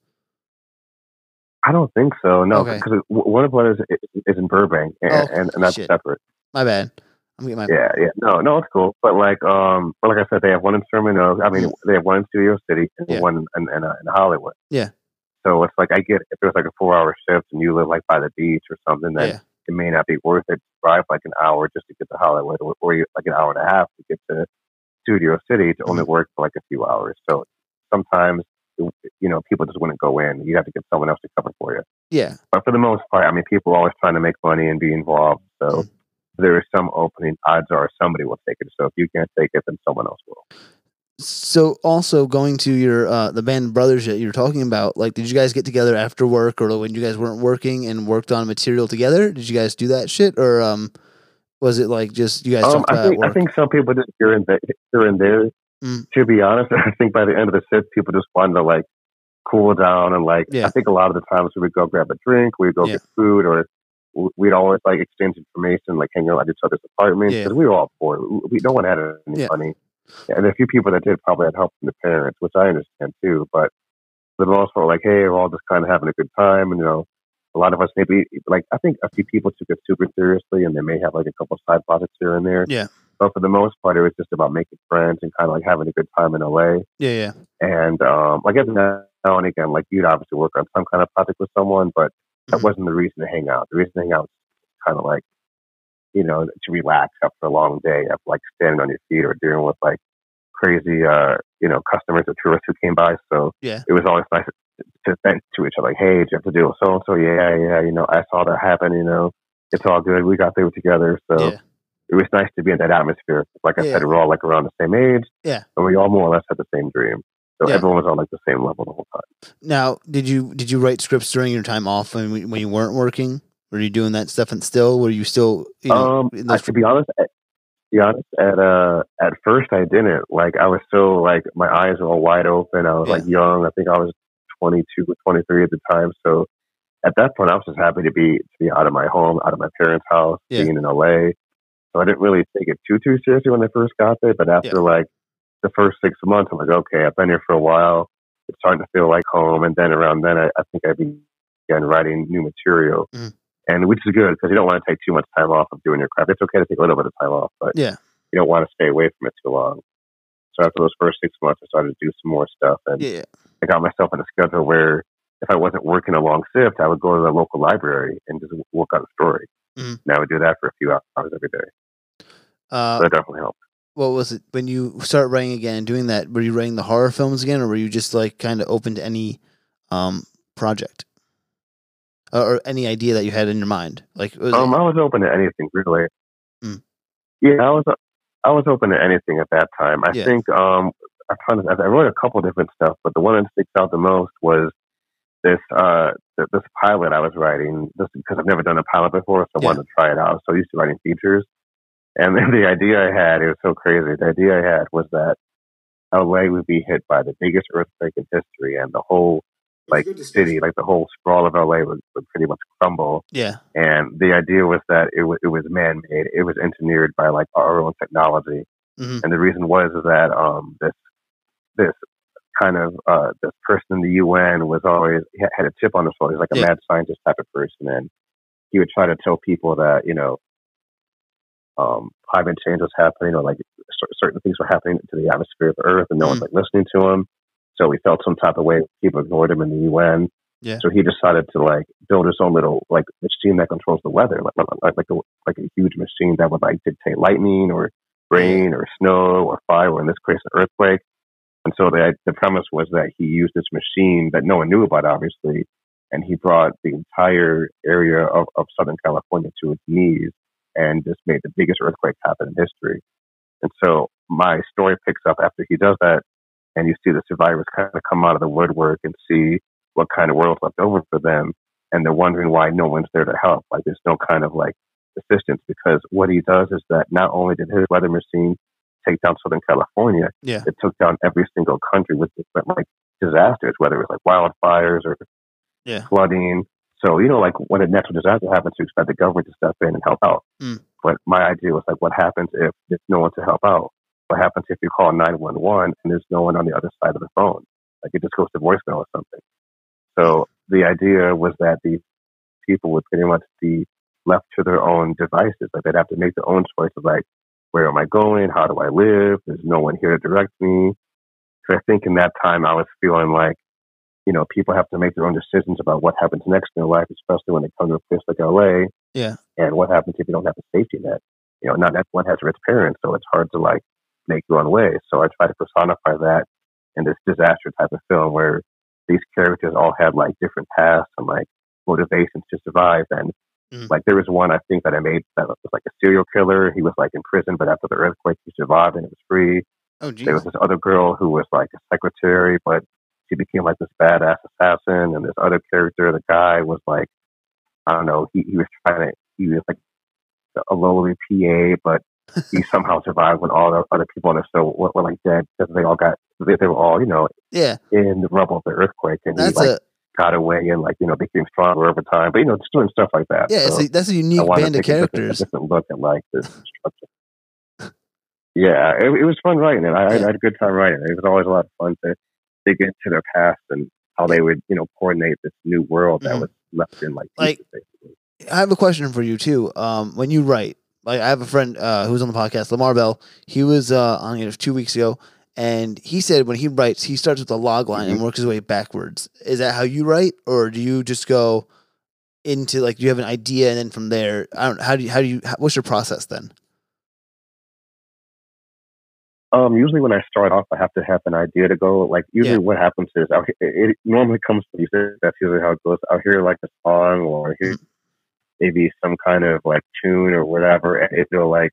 I don't think so. No, Okay. because Warner Brothers is, is in Burbank, and, Oh, and, and that's shit. separate. My bad. I'm getting my Yeah, yeah. No, no, it's cool. But like, um, but like I said, they have one in Sherman Oaks. I mean, they have one in Studio City and Yeah. one in, in, uh, in Hollywood. Yeah. So it's like I get if there's like a four hour shift and you live like by the beach or something, then yeah. it may not be worth it to drive like an hour just to get to Hollywood, or, or you, like an hour and a half to get to Studio City to only Mm-hmm. work for like a few hours. So sometimes you know people just wouldn't go in. You have to get someone else to cover for you. Yeah. But for the most part, I mean, people are always trying to make money and be involved. So Mm. there is some opening. Odds are somebody will take it. So if you can't take it, then someone else will. So also going to your uh the band brothers that you're talking about, like did you guys get together after work or when you guys weren't working and worked on material together? Did you guys do that shit or um was it like just you guys Um, I about think I think some people just here and there, here and there. Mm. To be honest, [laughs] I think by the end of the shift, people just wanted to like cool down and like. Yeah. I think a lot of the times we would go grab a drink, we'd go Yeah. get food, or we'd always like exchange information, like hang out at each other's apartments Yeah. because we were all poor. We, no one had any Yeah. and a few people that did probably had help from the parents, which I understand too. But for the most part, like, hey, we're all just kind of having a good time, and you know. A lot of us maybe like I think a few people took it super seriously, and they may have like a couple side projects here and there. Yeah. But for the most part, it was just about making friends and kind of like having a good time in LA. Yeah, yeah. And um, like every now and again, like you'd obviously work on some kind of project with someone, but that Mhm. wasn't the reason to hang out. The reason to hang out was kind of like, you know, to relax after a long day of like standing on your feet or dealing with like crazy, uh, you know, customers or tourists who came by. So Yeah. it was always nice to, vent to each other, like, hey, did you have to deal with so and so? Yeah, yeah, you know, I saw that happen. You know, it's all good. We got through it together. So Yeah. it was nice to be in that atmosphere. Like I Yeah. said, we're all like around the same age. Yeah. And we all more or less had the same dream. So Yeah. everyone was on like the same level the whole time. Now, did you did you write scripts during your time off when when you weren't working? Were you doing that stuff and still? Were you still you know um, in I, those- to be honest, at, to be honest, at uh, at first I didn't. Like I was so like my eyes were all wide open. I was Yeah. like young. I think I was 22 or 23 at the time. So at that point, I was just happy to be to be out of my home, out of my parents' house, Yeah. being in LA. So I didn't really take it too too seriously when I first got there. But after like the first six months, I'm like, okay, I've been here for a while. It's starting to feel like home. And then around then, I, I think I began writing new material, Mhm. And which is good because you don't want to take too much time off of doing your craft. It's okay to take a little bit of time off, but Yeah. you don't want to stay away from it too long. So after those first six months, I started to do some more stuff, and yeah. I got myself in a schedule where if I wasn't working a long shift, I would go to the local library and just work on a story. Mhm. And I would do that for a few hours every day. Uh, So that definitely helped. what was it when you started writing again? Doing that, were you writing the horror films again, or were you just like kind of open to any um project or, or any idea that you had in your mind? Like, was Um, it, I was open to anything really. Mm. Yeah, I was. I was open to anything at that time. I Yeah. think um, I kind of I wrote a couple different stuff, but the one that sticks out the most was this uh th- this pilot I was writing. This because I've never done a pilot before, so I wanted to try it out. So I used to writing features, and then the idea I had it was so crazy. The idea I had was that LA would be hit by the biggest earthquake in history, and the whole like city, like the whole sprawl of LA would, would pretty much crumble. yeah, And the idea was that it, w- it was man made. It was engineered by like our own technology. Mhm. And the reason was is that um, this this kind of uh, this person in the UN was always had a chip on his shoulder. He's like a Yeah. mad scientist type of person, and he would try to tell people that you know um, climate change was happening or like cer- certain things were happening to the atmosphere of the Earth, and no one's Mhm. like listening to him. So he felt some type of way. People ignored him in the UN. Yeah. So he decided to like build his own little like machine that controls the weather, like like like, a like a huge machine that would like dictate lightning or rain or snow or fire, or in this case, an earthquake. And so the the premise was that he used this machine that no one knew about, obviously, and he brought the entire area of, of Southern California to its knees and just made the biggest earthquake happen in history. And so my story picks up after he does that, and you see the survivors kind of come out of the woodwork and see what kind of world's left over for them, and they're wondering why no one's there to help. Like there's no kind of like assistance because what he does is that not only did his weather machine take down Southern California, Yeah. it took down every single country with different like disasters, whether it was like wildfires or Yeah. flooding. So, you know, like when a natural disaster happens, you expect the government to step in and help out. Mm. But my idea was like, what happens if there's no one to help out? What happens if you call 911 and there's no one on the other side of the phone? Like it just goes to voicemail or something. So the idea was that these people would pretty much be left to their own devices. Like they'd have to make their own choices like, where am I going? How do I live? There's no one here to direct me. So I think in that time I was feeling like, you know, people have to make their own decisions about what happens next in their life, especially when they come to a place like LA. Yeah. And what happens if you don't have a safety net? You know, not everyone has rich parents, so it's hard to like make your own way. So I try to personify that in this disaster type of film where these characters all had like different paths and like motivations to survive. And Mhm. like there was one I think that I made that was like a serial killer. He was like in prison, but after the earthquake, he survived and it was free. Oh, There was this other girl who was like a secretary, but she became like this badass assassin. And this other character, the guy was like, I don't know, he, he was trying to, he was like a lowly PA, but [laughs] he somehow survived when all the other people on the show were, were like dead because they all got, they, they were all, you know, Yeah. in the rubble of the earthquake. And That's he like a got away and like, you know, became stronger over time. But, you know, just doing stuff like that. yeah. So a, that's a unique band of take a different, characters. look at like this [laughs] structure. Yeah, it, it was fun writing it. I, I had a good time writing it. It was always a lot of fun to dig into their past and how they would, you know, coordinate this new world that Mhm. was left in like, Like- pieces. I have a question for you too. Um, when you write, like I have a friend uh, who's on the podcast, Lamar Bell. He was uh, on it two weeks ago, and he said when he writes, he starts with a log line and Mhm. works his way backwards. Is that how you write, or do you just go into like do you have an idea and then from there? I don't. How do you? How do you? How, what's your process then? Um, usually when I start off, I have to have an idea to go. Like usually, Yeah. what happens is I'll, it, it normally comes to music. That's usually how it goes. I'll hear like a song or hear Mm-hmm. Maybe some kind of like tune or whatever, and it'll like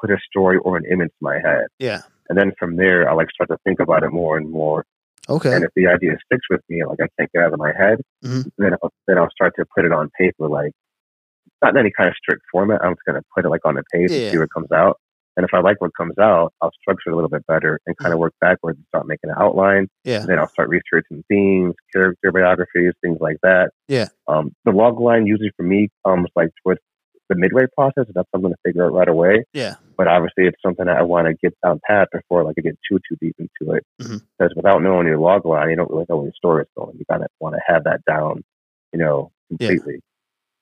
put a story or an image in my head. Yeah. And then from there, I like start to think about it more and more. Okay. And if the idea sticks with me, like I can't get out of my head, Mhm. then I'll, then I'll start to put it on paper, like not in any kind of strict format. I'm just going to put it like on a page Yeah. and see what comes out. And if I like what comes out, I'll structure it a little bit better and kind of work backwards and start making an outline. Yeah. And then I'll start researching themes, character biographies, things like that. Yeah. Um, the log line usually for me comes like towards the midway process. That's something to figure out right away Yeah. but obviously it's something that I want to get down pat before like I get too too deep into it. Because without knowing your log line, you don't really know where your story is going. You gotta want to have that down, you know, Yeah. completely.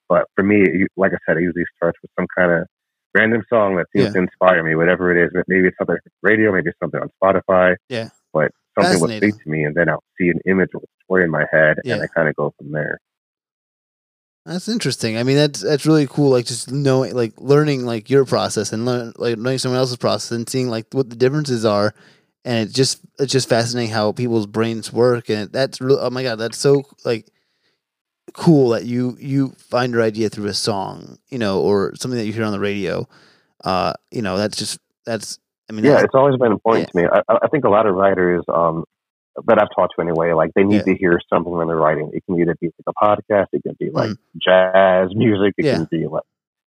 But for me, like I said, it usually starts with some kind of random song that seems Yeah. to inspire me, whatever it is. But Maybe it's something on radio, maybe it's something on Spotify. Yeah. But something will speak to me, and then I'll see an image or a story in my head, Yeah. and I kind of go from there. That's interesting. I mean, that's that's really cool. Like just knowing, like learning, like your process and learn, like knowing someone else's process and seeing like what the differences are. And it just it's just fascinating how people's brains work. And that's real. Oh my god, that's so like cool that you you find your idea through a song, you know, or something that you hear on the radio. Uh, you know, that's just that's. I mean, yeah, it's always been important to me. I, I think a lot of writers um, that I've talked to anyway, like they need Yeah. to hear something when they're writing. It can either be like a podcast, it can be like Mm. jazz music, it Yeah. can be like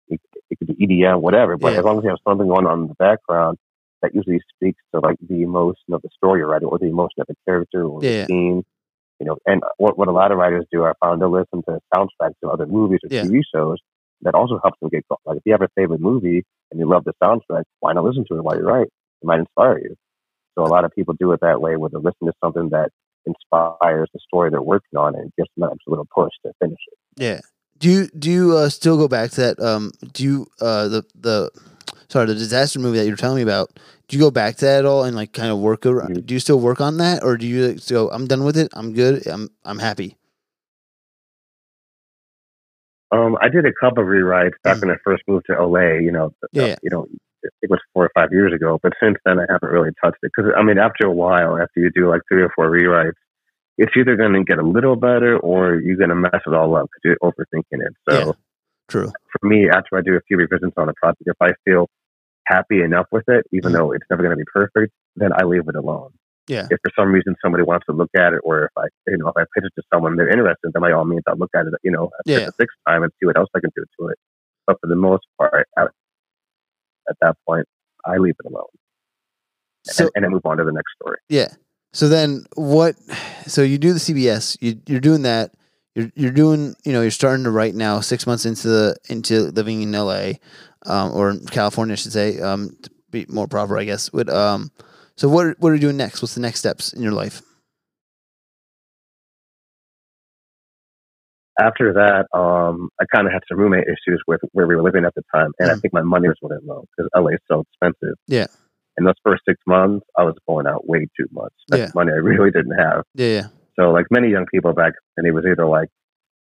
it, it could be EDM, whatever. But Yeah. as long as you have something going on in the background, that usually speaks to like the emotion of the story you're writing, or the emotion of the character, or Yeah. the scene. You know, and what what a lot of writers do, I found to listen to soundtracks to other movies or Yeah. TV shows. That also helps them get going. Like if you have a favorite movie and you love the soundtrack, why not listen to it while you write? It might inspire you. So a lot of people do it that way, where they listen to something that inspires the story they're working on and gives them extra little push to finish it. yeah. Do you do you uh, still go back to that? Um, do you uh the the sorry the disaster movie that you're telling me about? Do you go back to that at all and like kind of work around? Mhm. Do you still work on that, or do you like, go? I'm done with it. I'm good. I'm I'm happy. Um, I did a couple of rewrites back when I first moved to LA. You know, Mm. Yeah. you know, it was four or five years ago. But since then, I haven't really touched it because I mean, after a while, after you do like three or four rewrites, it's either going to get a little better or you're going to mess it all up because you're overthinking it. So Yeah. True. for me, after I do a few revisions on a project, if I feel happy enough with it, even Mhm. though it's never going to be perfect, then I leave it alone. Yeah. If for some reason somebody wants to look at it, or if I, you know, if I pitch it to someone they're interested, then by all means I'll look at it, you know, at Yeah. the sixth time and see what else I can do to it. But for the most part, at, at that point, I leave it alone So and, and then move on to the next story. yeah. So then what? So you do the CBS. You, you're doing that. You're you're doing. You know, you're starting to write now. Six months into the into living in LA, um, or California, I should say. Um, to be more proper, I guess. Would um. So what what are you doing next? What's the next steps in your life? After that, um, I kind of had some roommate issues with where we were living at the time, and I Mhm. think my money was running low because LA is so expensive. Yeah. In those first six months, I was going out way too much. That's Yeah. money I really didn't have. Yeah, yeah, So, like many young people back then, it was either like,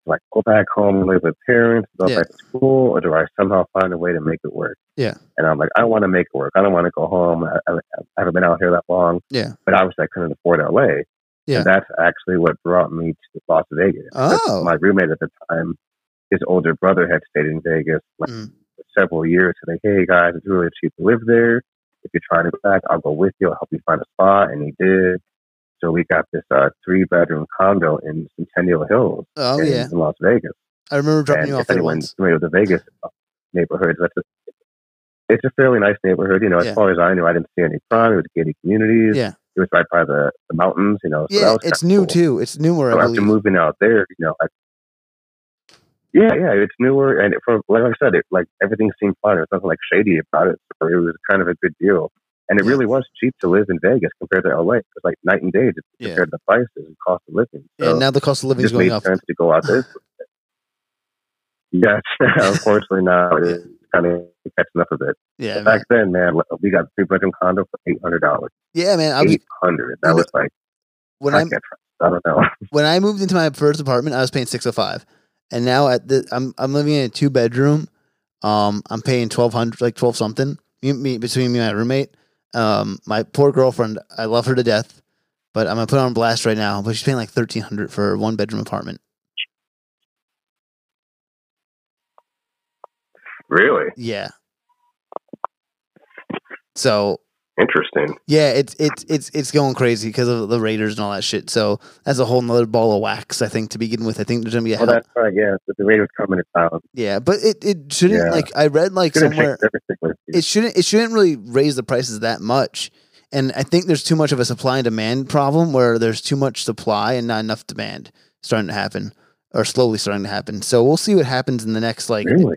like go back home and live with parents, go Yeah. back to school, or do I somehow find a way to make it work? Yeah. And I'm like, I don't want to make it work. I don't want to go home. I, I, I haven't been out here that long. Yeah. But obviously, I couldn't afford LA. Yeah. And that's actually what brought me to Las Vegas. Oh. My roommate at the time, his older brother had stayed in Vegas like Mm. for several years. He's like, hey guys, it's really cheap to live there. If you're trying to go back, I'll go with you. I'll help you find a spot. And he did. So we got this uh, three bedroom condo in Centennial Hills Oh in, yeah, in Las Vegas. I remember dropping and you off if anyone's once. familiar with the Vegas neighborhoods, that's a, it's a fairly nice neighborhood. You know, as Yeah. far as I knew, I didn't see any crime. It was gated communities. Yeah. It was right by the, the mountains, you know. So Yeah, it's new cool. too. It's newer, So I after believe. moving out there, you know, I, yeah, yeah, it's newer, and it, for like I said, it like everything seemed fine. There's nothing like shady about it. So it was kind of a good deal, and it Yeah. really was cheap to live in Vegas compared to LA. It was like night and day just Yeah. compared to the prices and cost of living. So now the cost of living is going made up. sense to go out there. [laughs] yes, [laughs] unfortunately now it's kind of catching up a bit. Yeah, back then, man, we got three bedroom condo for eight hundred dollars. yeah, man. I was Eight hundred. That was like when I I don't know. [laughs] when I moved into my first apartment, I was paying six oh five, and now at the I'm I'm living in a two bedroom. Um, I'm paying twelve hundred, like twelve something. Me, me between me and my roommate. Um, my poor girlfriend, I love her to death, but I'm gonna put her on blast right now. But she's paying like thirteen hundred for a one bedroom apartment. Really Yeah. So interesting. yeah, it's it's it's it's going crazy because of the Raiders and all that shit. So that's a whole nother ball of wax. I think to begin with, I think there's gonna be a Well, hell- that's right. Yeah, but the Raiders coming to town. yeah, but it it shouldn't Yeah. like I read like Shouldn't somewhere. change everything with you. it shouldn't it shouldn't really raise the prices that much. And I think there's too much of a supply and demand problem where there's too much supply and not enough demand starting to happen or slowly starting to happen. So we'll see what happens in the next like Really?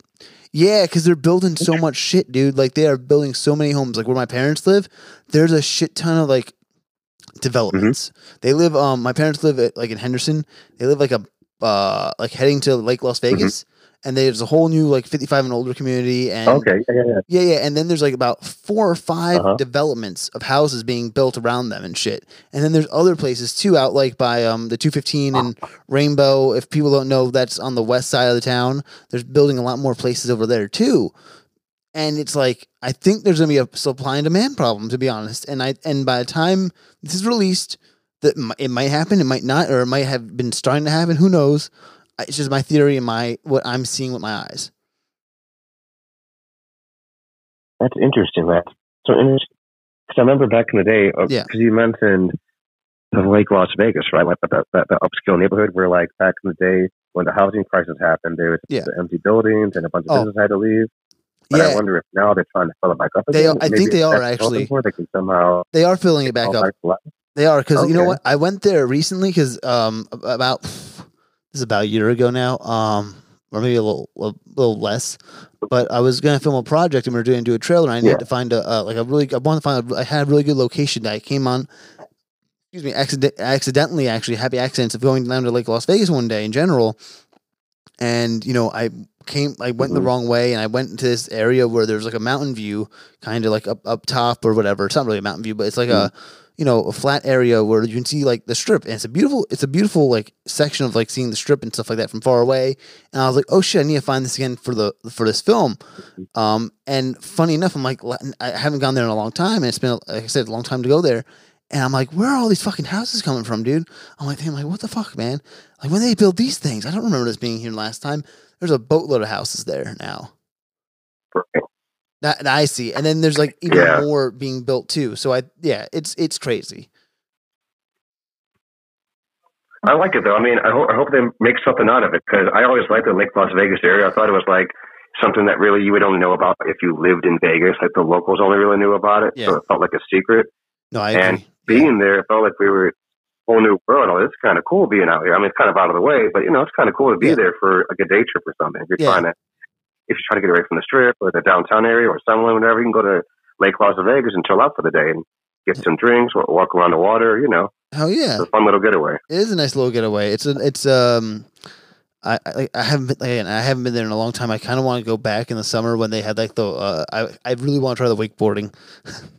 Yeah, because they're building so much shit, dude. Like they are building so many homes. Like where my parents live, there's a shit ton of like developments. They live um my parents live at like in Henderson. They live like a uh like heading to Lake Las Vegas. And there's a whole new like 55 and older community and Okay. Yeah, yeah, yeah. yeah, and then there's like about four or 5 Uh-huh. developments of houses being built around them and shit. And then there's other places too, out like by um the 215 and Rainbow. If people don't know, that's on the west side of the town. There's building a lot more places over there too. And it's like I think there's gonna be a supply and demand problem, to be honest. And I and by the time this is released, that it might happen, it might not, or it might have been starting to happen. Who knows? It's just my theory and my what I'm seeing with my eyes. That's interesting. That's so interesting. Because I remember back in the day, because Yeah. you mentioned the Lake Las Vegas, right? Like that, that, that upscale neighborhood where, like, back in the day when the housing crisis happened, there was Yeah. the empty buildings and a bunch of Oh. businesses had to leave. But yeah, I wonder if now they're trying to fill it back up They again. are- I Maybe think they are, actually. for, They can somehow they are filling it back up. back. They are because you know what? I went there recently because um about is about a year ago now um or maybe a little a little less, but I was gonna film a project and we were doing do a trailer. and I needed to find a uh, like a really I wanted to find a, I had a really good location that I came on. Excuse me, accident, accidentally actually happy accidents of going down to Lake Las Vegas one day in general, and you know I came I went the Mhm. wrong way and I went into this area where there's like a mountain view kind of like up up top or whatever. It's not really a mountain view, but it's like a you know a flat area where you can see like the strip, and it's a beautiful it's a beautiful like section of like seeing the strip and stuff like that from far away. And I was like, oh shit, I need to find this again for the for this film. Um, and funny enough, I'm like, I haven't gone there in a long time, and it's been like I said, a long time to go there. And I'm like, where are all these fucking houses coming from, dude? I'm like, I'm like, what the fuck, man? Like when they build these things, I don't remember this being here last time. There's a boatload of houses there now. That, that I see, and then there's like [laughs] even Yeah. more being built too. So I, yeah, it's it's crazy. I like it though. I mean, I hope I hope they make something out of it because I always liked the Lake Las Vegas area. I thought it was like something that really you would only know about if you lived in Vegas. Like the locals only really knew about it, Yeah. so it felt like a secret. No, I And agree. Being there, it felt like we were a whole new world. Oh, it's kind of cool being out here. I mean, it's kind of out of the way, but you know, it's kind of cool to be Yeah. there for like a day trip or something. If you're Yeah. trying to, if you're trying to get away from the strip or the downtown area or Summerlin, whatever, you can go to Lake Las Vegas and chill out for the day and get some drinks or walk around the water. You know, Hell yeah, it's a fun little getaway. it is a nice little getaway. It's a, it's um, I I, I haven't been again, I haven't been there in a long time. I kind of want to go back in the summer when they had like the uh, I I really want to try the wakeboarding. [laughs]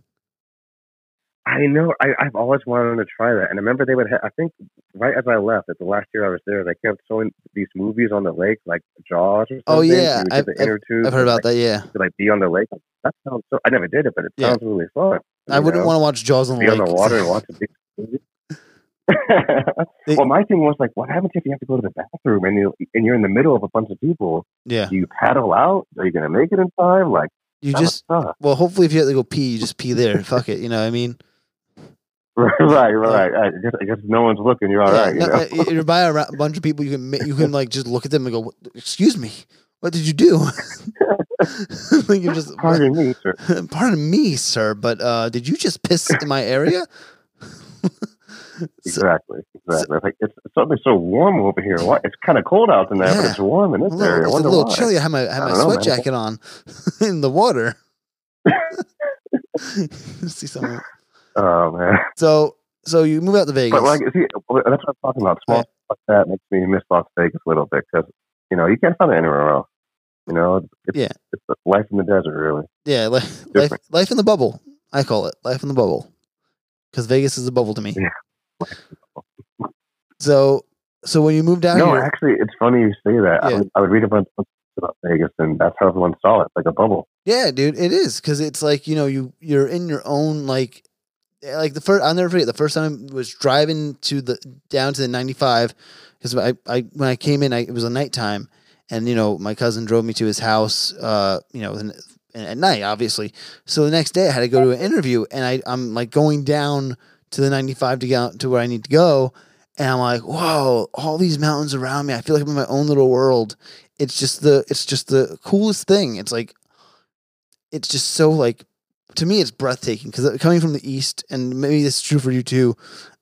I know. I, I've always wanted to try that. And I remember they would. Ha- I think right as I left, at the last year I was there, they kept showing these movies on the lake, like Jaws or oh, something. Oh, yeah. I've- get the inner tube I've heard about that. Yeah, like, to, like be on the lake. That sounds so. I never did it, but it Yeah. sounds really fun. I wouldn't want to watch Jaws on the lake. be lake. on the water and watch a big movie. [laughs] Well, my thing was like, what happens if you have to go to the bathroom and you and you're in the middle of a bunch of people? yeah, Do you paddle out? Are you going to make it in time? Like you that just well, hopefully, if you have to go pee, you just pee there. Fuck it, you know. what I mean, [laughs] right, right. I guess, I guess no one's looking, you're all Yeah, right. you no, know? uh, you're by a bunch of people. You can you can like just look at them and go, "Excuse me, what did you do?" [laughs] like you're just Pardon me, sir. [laughs] Pardon me, sir, but uh, did you just piss in my area? Exactly, exactly. It's like it's, it's something so warm over here. Why? It's kind of cold out in there, Yeah. but it's warm in this little, area. It's a little why. chilly. I have my I have my know, sweat man. jacket on in the water. See someone. Oh man, So so you move out to Vegas. but like, see, that's what I'm talking about. Small Right. stuff like that makes me miss Las Vegas a little bit because you know you can't find it anywhere else. You know, it's, Yeah. it's life in the desert, really. yeah, li- life life in the bubble. I call it life in the bubble because Vegas is a bubble to me. Yeah. So so when you moved out no, here, actually, it's funny you say that. I, would, I would read a bunch of books about Vegas, and that's how everyone saw it, like a bubble. Yeah, dude, it is because it's like you know you you're in your own like like the first I'll never forget the first time I was driving to the down to the 95 because I, I when I came in I, it was a nighttime and you know my cousin drove me to his house uh you know and, and at night obviously. So the next day I had to go to an interview and I I'm like going down to the 95 to get out to where I need to go and I'm like whoa all these mountains around me I feel like I'm in my own little world. It's just the it's just the coolest thing. It's like it's just so like to me it's breathtaking because coming from the east and maybe this is true for you too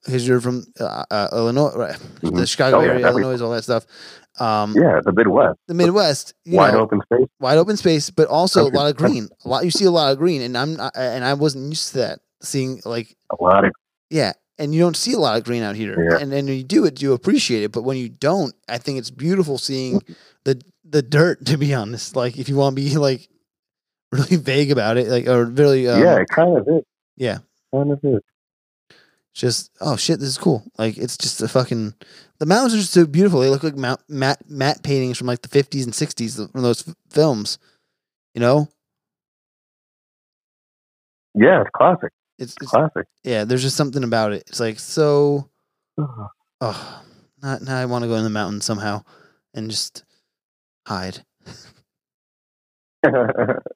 because you're from uh, uh, Illinois right the Mhm. Chicago Oh, yeah, area. Illinois all that stuff um Yeah, the Midwest, the Midwest wide know, open space. wide open space but also a lot of green a lot you see a lot of green and I'm not, and I wasn't used to that seeing like A lot of yeah and you don't see a lot of green out here Yeah. and then when you do it you appreciate it but when you don't I think it's beautiful seeing the the dirt to be honest like if you want to be like [laughs] really vague about it like or really um, yeah, it kind of is. yeah Kind of is. just oh shit this is cool like it's just a fucking the mountains are just so beautiful they look like mount, matte matte paintings from like the 50s and 60s from those f- films you know Yeah, it's classic. it's, it's Classic. yeah there's just something about it it's like so oh, oh now, now i want to go in the mountains somehow and just hide [laughs]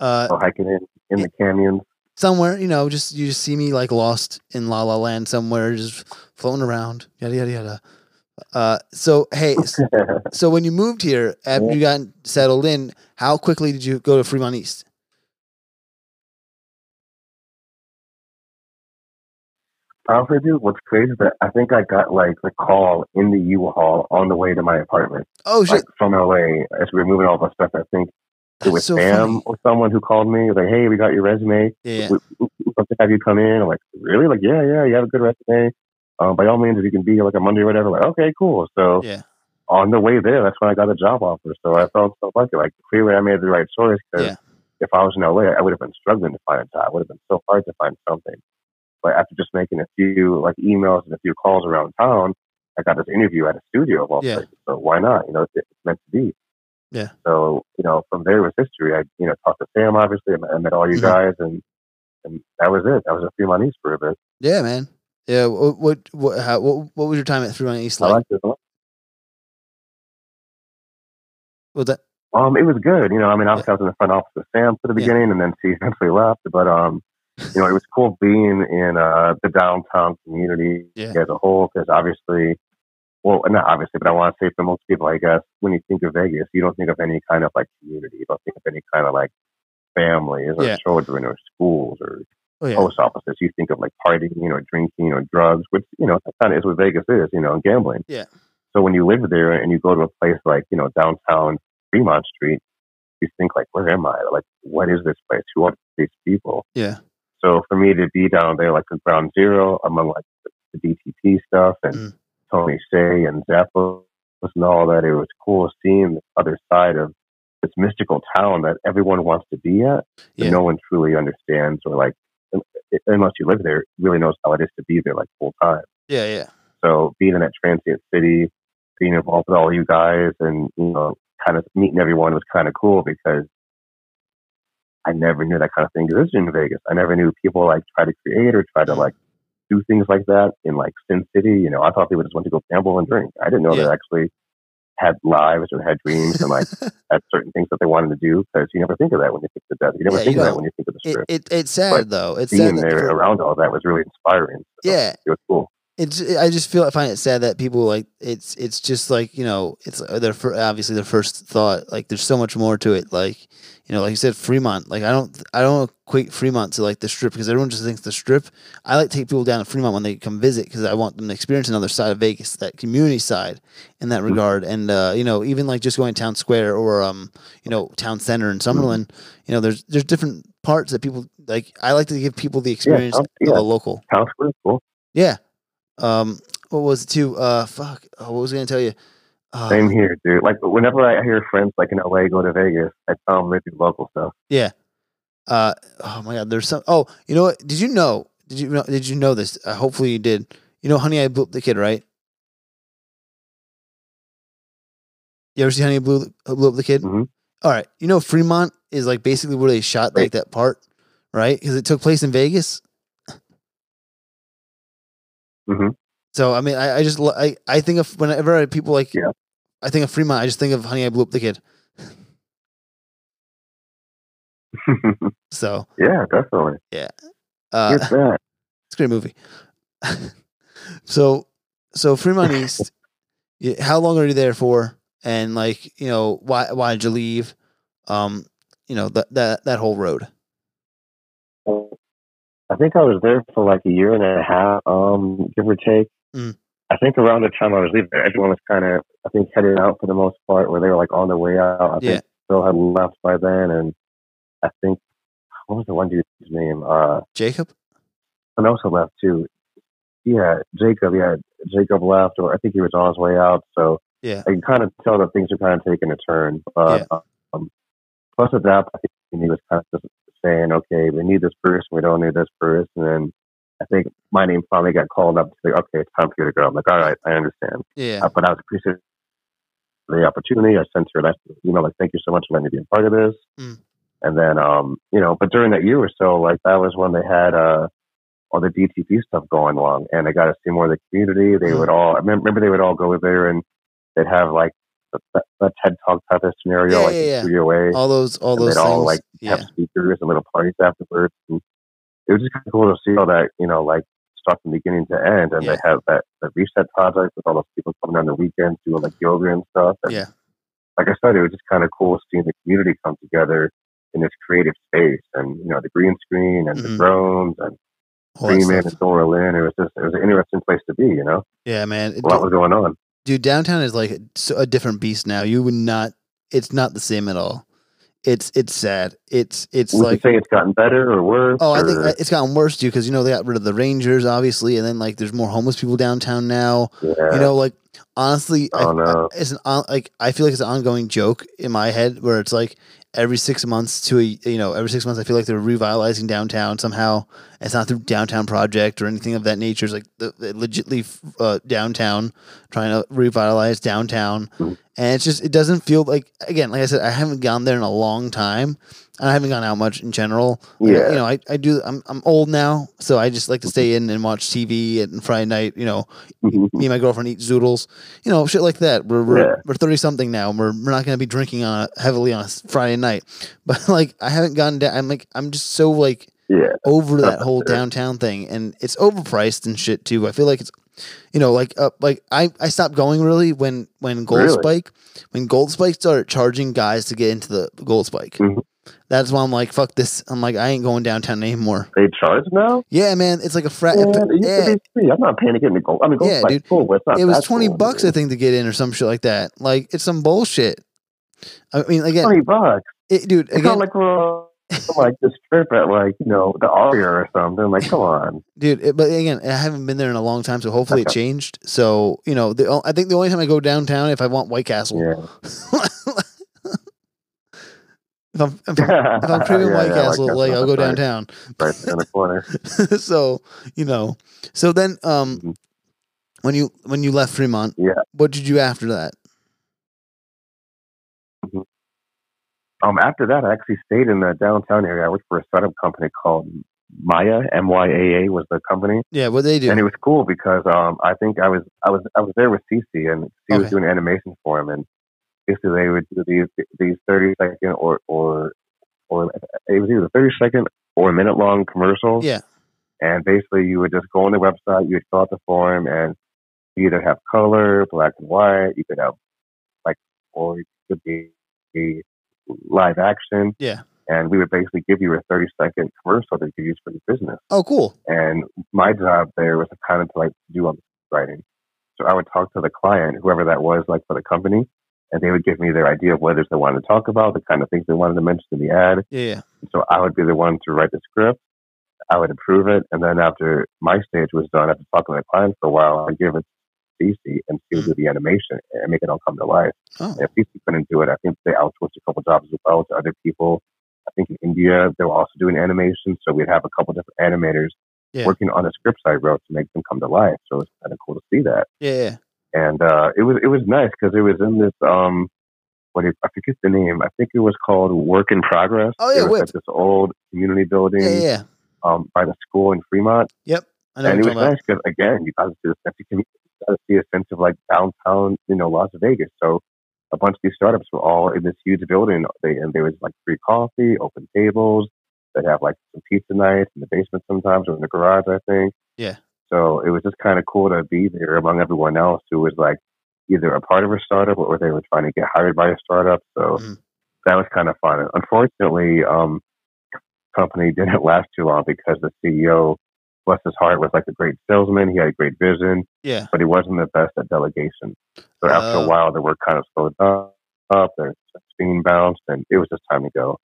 uh hiking in in the canyons. somewhere you know just you just see me like lost in la la land somewhere just floating around yada yada yada uh so hey [laughs] so when you moved here after you got settled in how quickly did you go to fremont east Honestly, dude, what's crazy is that I think I got like the call in the U-Haul on the way to my apartment, oh shit like from LA, as we were moving all the stuff. I think it that's was so Sam funny or someone who called me. Like, hey, we got your resume. yeah We, love to have you come in. I'm like, really? Like, yeah, yeah, you have a good resume. Um, by all means, if you can be here like a Monday or whatever, like, okay, cool. So yeah on the way there, that's when I got a job offer. So I felt so lucky. Like, clearly, I made the right choice because Yeah. if I was in LA, I would have been struggling to find a job. It would have been so hard to find something. But after just making a few like emails and a few calls around town, I got this interview at a studio of all Yeah. places. So why not? You know, it's, it's meant to be. Yeah. So you know, from there was history. I you know talked to Sam obviously. I met, all you Mhm. guys, and and that was it. That was a Fremont East for a bit. Yeah, man. Yeah. What what what, how, what, what was your time at Fremont East I like? liked it. a lot. Was that? Um, it was good. You know, I mean, obviously I was in the front office with Sam for the Yeah. beginning, and then she eventually left. But um, you know, it was cool being in uh the downtown community [laughs] Yeah. as a whole because obviously, well, not obviously, but I want to say for most people, I guess, when you think of Vegas, you don't think of any kind of like community. You don't think of any kind of like families or Yeah. children or schools or Oh yeah. post offices. You think of like partying, or drinking or drugs, which you know that kind of is what Vegas is, you know, and gambling. Yeah. So when you live there and you go to a place like you know downtown Fremont Street, you think like, where am I? Like, what is this place? Who are these people? Yeah. So for me to be down there like at ground zero among like the, the DTP stuff and Mm. Tony Hsieh and Zappos and all that, it was cool seeing the other side of this mystical town that everyone wants to be at, but Yeah. no one truly understands or like unless you live there, really knows how it is to be there like full time. Yeah. Yeah. So being in that transient city, being involved with all you guys, and you know, kind of meeting everyone was kind of cool because I never knew that kind of thing existed in Vegas. I never knew people like try to create or try to like do things like that in like Sin City. You know, I thought people just went to go gamble and drink. I didn't know Yeah. they actually had lives or had dreams and like [laughs] had certain things that they wanted to do because you never think of that when you think of the desert. You never Yeah, think you of that when you think of the it, strip. it it's sad But though. It's Being sad. there around all that was really inspiring. So yeah. it was cool. It's I just feel I find it sad that people like it's it's just like you know it's uh, their fir- obviously their first thought like there's so much more to it like you know like you said Fremont like I don't I don't equate Fremont to like the strip because everyone just thinks the strip I like to take people down to Fremont when they come visit because I want them to experience another side of Vegas that community side in that regard and uh, you know even like just going to town square or um you know town center in Summerlin you know there's there's different parts that people like I like to give people the experience oh, yeah. of a local Town Square, cool. yeah. Um, what was it too? Uh, fuck. Oh, what was I gonna tell you? Uh, Same here, dude. Like whenever I hear friends like in LA go to Vegas, I tell them they do local stuff. Yeah. Uh, oh my God. There's some. Oh, you know what? Did you know? Did you know? Did you know this? Uh, hopefully you did. You know, Honey, I blew up the kid, right? You ever see Honey, I blew, blew up the kid? Mhm. All right. You know, Fremont is like basically where they shot like Right. that part, right? Because it took place in Vegas. Hmm So I mean, I, I just I I think of whenever I, people like, Yeah. I think of Fremont. I just think of Honey, I blew up the kid. [laughs] So yeah, definitely. Yeah, uh, that. [laughs] it's a great movie. [laughs] so so Fremont East. How long are you there for? And like you know why why did you leave? Um, you know that that that whole road. I think I was there for like a year and a half, um, give or take. Mm. I think around the time I was leaving, everyone was kind of, I think, headed out for the most part, where they were like on their way out. I Yeah. think Phil had left by then, and I think what was the one dude's name? Uh, Jacob. and also left too. Yeah, Jacob. Yeah, Jacob left, or I think he was on his way out. So Yeah. I can kind of tell that things are kind of taking a turn. But um, plus at that, I think he was kind of just saying, "Okay, we need this person, we don't need this person." And I think my name finally got called up to say, "Okay, it's time for you to go." I'm like, "All right, I understand." Yeah. Uh, but I was appreciative of the opportunity. I sent her that email like, "Thank you so much for letting me be a part of this." Mm. And then, um, you know, but during that year or so, like that was when they had uh, all the DTP stuff going along, and I got to see more of the community. They Mm. would all I remember remember they would all go there and they'd have like a, a TED Talk type of scenario, Yeah, like yeah, yeah. Studio A All those all and those they'd things. all like have speakers and little parties afterwards. And it was just kind of cool to see all that, you know, like start from beginning to end. And they have that the reset project with all those people coming on the weekends doing like yoga and stuff. And Yeah. like I said, it was just kind of cool seeing the community come together in this creative space, and you know, the green screen and Mhm. the drones and that Freeman and Dora Lynn. It was just it was an interesting place to be. You know, Yeah, man. A lot was going on. Dude downtown is like so- a different beast now you would not it's not the same at all it's it's sad it's it's Would like you say it's gotten better or worse? oh i think it's gotten worse too because you know they got rid of the rangers obviously and then like there's more homeless people downtown now yeah. you know like honestly, I- Oh, no. I, it's an on, like I feel like it's an ongoing joke in my head where it's like every six months to a you know every six months I feel like they're revitalizing downtown somehow. It's not through downtown project or anything of that nature. It's like the, the legitly uh, downtown trying to revitalize downtown, and it's just it doesn't feel like again like I said I haven't gone there in a long time. And I haven't gone out much in general. Yeah. you know, I, I do. I'm I'm old now, so I just like to stay in and watch TV and Friday night. You know, me and my girlfriend eat zoodles, you know, shit like that. We're we're, Yeah. we're thirty something now, and we're we're not gonna be drinking on a, heavily on a Friday night. [laughs] But like, I haven't gone down. I'm like, I'm just so like yeah. over that [laughs] whole downtown thing, and it's overpriced and shit too. I feel like it's, you know, like uh, like I I stopped going really when when Gold Really? Spike when Gold Spike started charging guys to get into the Gold Spike. Mhm. That's why I'm like, fuck this. I'm like, I ain't going downtown anymore. They charge now? Yeah, man, it's like a frat. Yeah, it used yeah, to be free. I'm not paying to get in gold. I mean, gold Yeah, like dude. cool, it's not it was twenty cool. bucks I think to get in or some shit like that. Like it's some bullshit. I mean, again, Twenty bucks. it, dude. It's Again, not like we're like this trip at like you know the Aria or something. Like, come on. [laughs] dude. It, but again, I haven't been there in a long time, so hopefully it changed. So you know, the, I think the only time I go downtown if I want White Castle. Yeah. [laughs] if I'm if I'm, [laughs] if I'm craving Yeah, White yeah, Castle, like I'll go right. downtown. Right in the corner. [laughs] so you know, so then um, Mhm. when you when you left Fremont, Yeah. what did you do after that? Um, after that, I actually stayed in the downtown area. I worked for a startup company called Maya. M Y A A was the company, Yeah, what they do? and it was cool because um, I think I was I was I was there with Cece, and she Okay. was doing animation for him, and basically they would do these these thirty second or or or it was either thirty second or a minute long commercials. yeah, And basically, you would just go on the website, you would fill out the form, and you either have color, black and white, you could have like, or it could be, be live action. yeah. And we would basically give you a 30 second commercial that you could use for your business. Oh, cool. And my job there was to kind of like do all the writing. So I would talk to the client, whoever that was, like for the company, and they would give me their idea of what it is they wanted to talk about, the kind of things they wanted to mention in the ad. Yeah. So I would be the one to write the script. I would approve it, and then after my stage was done, after talking to the client for a while, I'd give it to CC, and she would mm. do the animation and make it all come to life. Oh, And if CC couldn't do it, I think they outsourced a couple jobs as well to other people. I think in India they were also doing animation, so we'd have a couple different animators Yeah. working on the scripts I wrote to make them come to life. So it's kind of cool to see that yeah. And uh, it was it was nice because it was in this um what is, I forget the name. I think it was called Work in Progress. Oh, yeah, it was like this old community building Yeah, yeah. um by the school in Fremont, Yep. I know and it was nice because again you got to see a sense of you got to see a sense of like downtown you know Las Vegas. So a bunch of these startups were all in this huge building. They and there was like free coffee, open tables. They'd have like some pizza nights in the basement sometimes or in the garage, I think. Yeah. So it was just kind of cool to be there among everyone else who was like either a part of a startup or they were trying to get hired by a startup. So Mhm. that was kind of fun. Unfortunately, um, company didn't [laughs] last too long because the CEO, bless his heart, was like a great salesman. He had a great vision, Yeah. but he wasn't the best at delegation. So after Oh. a while, the work kind of slowed up, up their steam bounced, and it was just time to go.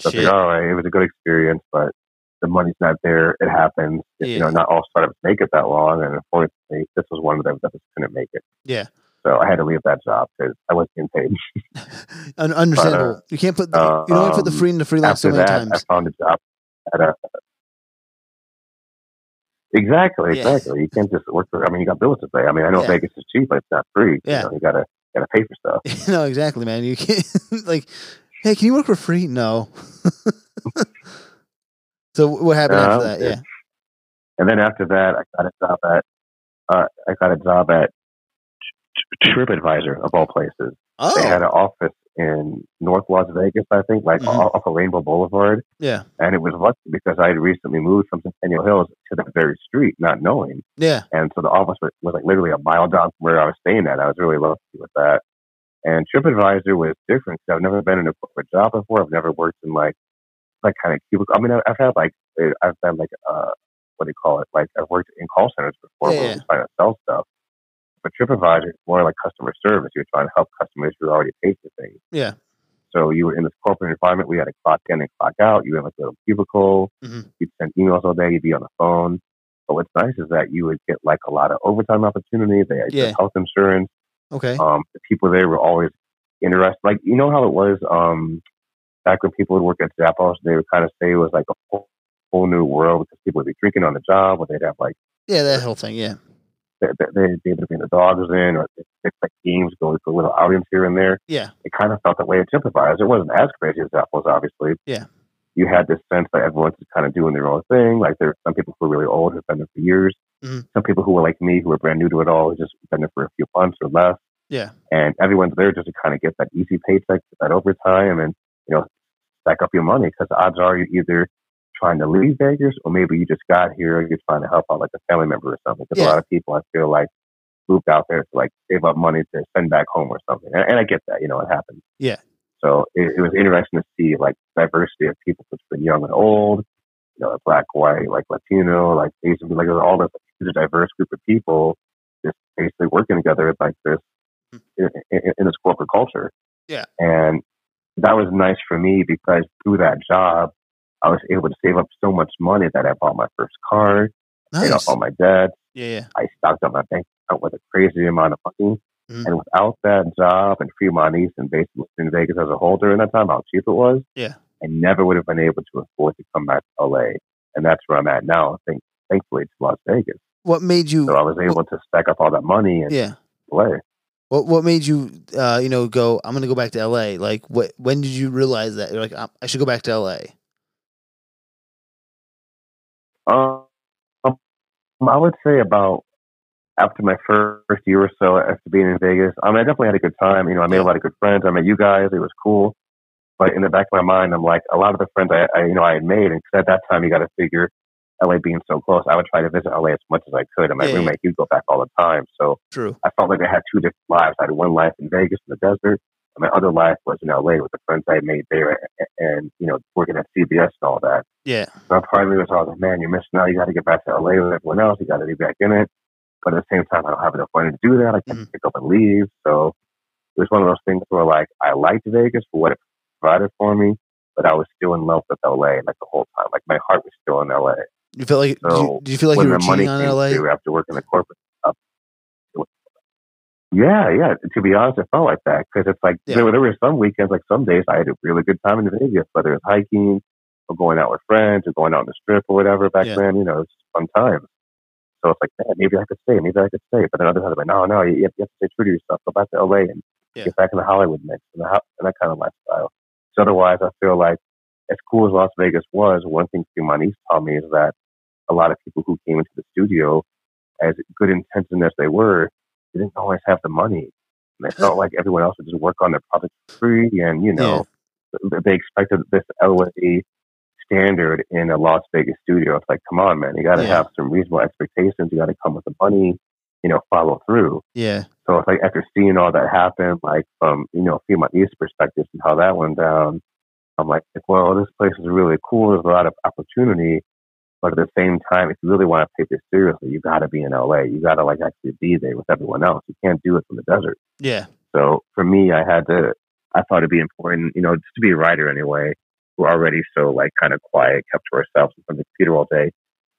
So said, all right, it was a good experience, but the money's not there. It happens. Yeah. You know, not all startups make it that long, and unfortunately, this was one of them that just couldn't make it. Yeah. So I had to leave that job because I wasn't getting paid. [laughs] Un- understandable. you can't put the, you don't put the um, free into freelance so After many that, times. I found a job at a. Exactly, Yeah. exactly. You can't just work for. I mean, you got bills to pay. I mean, I know Yeah. Vegas is cheap, but it's not free. Yeah. You, know, you gotta gotta pay for stuff. [laughs] no, exactly, man. You can't [laughs] like, hey, can you work for free? No. So what happened Uh, after that? Yeah. And then after that, I got a job at. Uh, I got a job at TripAdvisor of all places. They had Oh, an office in North Las Vegas, I think, like Mhm. off of Rainbow Boulevard. yeah, And it was lucky because I had recently moved from Centennial Hills to that very street, not knowing. yeah, And so the office was, was like literally a mile down from where I was staying at. I was really lucky with that. And TripAdvisor was different because I've never been in a corporate job before. I've never worked in like like kind of cubicle. I mean, I- I've had like uh, I've done like uh what do you call it? Like I've worked in call centers before Yeah, where trying to sell stuff. But TripAdvisor is more like customer service. You're trying to help customers who already paid for things. yeah, So you were in this corporate environment. We had to clock in and clock out. You had like a little cubicle. Mhm. You'd send emails all day. You'd be on the phone. But what's nice is that you would get like a lot of overtime opportunities. They had Yeah. health insurance. Okay. Um, the people there were always interested. Like you know how it was um, back when people would work at Zappos, they would kind of say it was like a whole, whole new world because people would be drinking on the job, or they'd have like Yeah, that whole thing. Yeah. they, they- they'd be able to bring the dogs in, or they'd like games, go to little outings here and there. Yeah. It kind of felt that way at TripAdvisor. It wasn't as crazy as Zappos, obviously. Yeah. You had this sense that everyone's just kind of doing their own thing. Like there's some people who are really old who've been there for years. Mhm. Some people who were like me who are brand new to it all, who've just been there for a few months or less Yeah. and everyone's there just to kind of get that easy paycheck, that overtime, and you know, stack up your money. Because the odds are you're either trying to leave Vegas, or maybe you just got here and you're trying to help out like a family member or something. Because Yeah. a lot of people, I feel like, moved out there to like save up money to send back home or something. And, and I get that, you know, it happens. Yeah. So it, it was interesting to see like diversity of people between young and old, you know, black, white, like Latino, like Asian, like there's all this diverse group of people just basically working together like this hmm. in, in, in this corporate culture. Yeah. And that was nice for me because through that job, I was able to save up so much money that I bought my first car, paid off all my debt. Yeah. Yeah. I stocked up my bank account with a crazy amount of money. Mhm. And without that job and Fremont East and basically in Vegas as a whole during that time, how cheap it was, Yeah. I never would have been able to afford to come back to LA. And that's where I'm at now, think, thankfully, it's Las Vegas. What made you? So I was able to stack up all that money and Yeah. play. What What made you? Uh, you know, go. I'm gonna go back to L.A. Like, what? When did you realize that? You're like, I I should go back to L.A. Um, I would say about after my first year or so after being in Vegas, I mean, I definitely had a good time. You know, I made a lot of good friends. I met you guys. It was cool. But in the back of my mind, I'm like, a lot of the friends I, I you know, I had made, and at that time, you got to figure, LA being so close, I would try to visit LA as much as I could. And my Yeah, roommate, he'd go back all the time. So True. I felt like I had two different lives. I had one life in Vegas in the desert, and my other life was in LA with the friends I made there, and, and you know, working at CBS and all that. Yeah. So part of me was always like, man, you're missing out. You got to get back to LA with everyone else. You got to be back in it. But at the same time, I don't have enough money to do that. I can't Mhm. pick up and leave. So it was one of those things where like I liked Vegas for what it provided for me, but I was still in love with LA like the whole time. Like my heart was still in LA. You feel like? did, you, So, did you feel like you were cheating on L.A.? through after working the corporate stuff. was- Yeah, yeah. To be honest, it felt like that because it's like Yeah. there, were, there were some weekends, like some days, I had a really good time in Vegas, whether it's hiking or going out with friends or going out on the strip or whatever. Back Yeah. then, you know, it's fun times. So it's like, man, maybe I could stay, maybe I could stay. But then other times, I'm like, no, no, you have, you have to stay true to yourself. Go back to LA and Yeah. get back in the Hollywood mix and, the, and that kind of lifestyle. So otherwise, I feel like as cool as Las Vegas was, one thing East taught me is that a lot of people who came into the studio, as good intentioned as they were, they didn't always have the money. And they felt like everyone else would just work on their project for free. And, you know, th- they expected this LA standard in a Las Vegas studio. It's like, come on, man, you got to Yeah. have some reasonable expectations. You got to come with the money, you know, follow through. Yeah. So it's like after seeing all that happen, like from you know Fremont East perspective and how that went down, I'm like, well, this place is really cool. There's a lot of opportunity, but at the same time, if you really want to take this seriously, you got to be in LA. You got to like actually be there with everyone else. You can't do it from the desert. Yeah. So for me, I had to. I thought it'd be important, you know, just to be a writer anyway. We're already so like kind of quiet, kept to ourselves in front of the computer all day.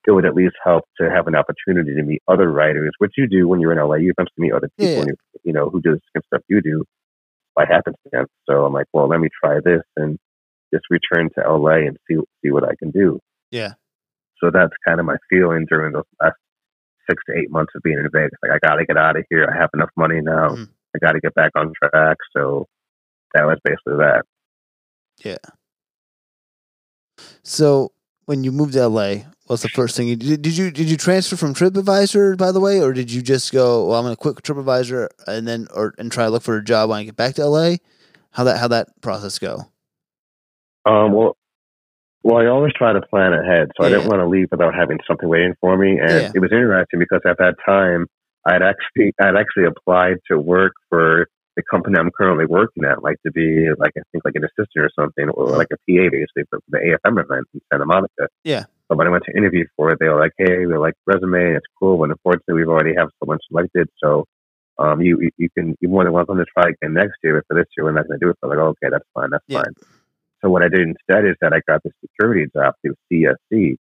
It would at least help to have an opportunity to meet other writers, which you do when you're in LA. You have to meet other people, Yeah. and you, you know, who do the same stuff you do by happenstance. So I'm like, well, let me try this and just return to LA and see see what I can do. Yeah. So that's kind of my feeling during those last six to eight months of being in Vegas. Like, I got to get out of here. I have enough money now. Mhm. I got to get back on track. So that was basically that. Yeah. So when you moved to LA, what's the first thing you did? Did you did you transfer from TripAdvisor by the way, or did you just go? Well, I'm gonna quit TripAdvisor and then or and try to look for a job when I get back to LA. How that how that process go? Um, well, well, I always try to plan ahead, so I didn't want to leave without having something waiting for me. And Yeah. it was interesting because at that time, I had actually I had actually applied to work for the company I'm currently working at, like to be like I think like an assistant or something, or like a PA basically for the AFM event in Santa Monica. Yeah. But when I went to interview for it, they were like, "Hey, we're like resume, it's cool, but unfortunately, we've already have someone selected, so." Um, you you- you can you're more than welcome to try again next year, but for this year we're not going to do it. So I'm like, oh, okay, that's fine, that's Yeah. fine. So what I did instead is that I got the security job through CSC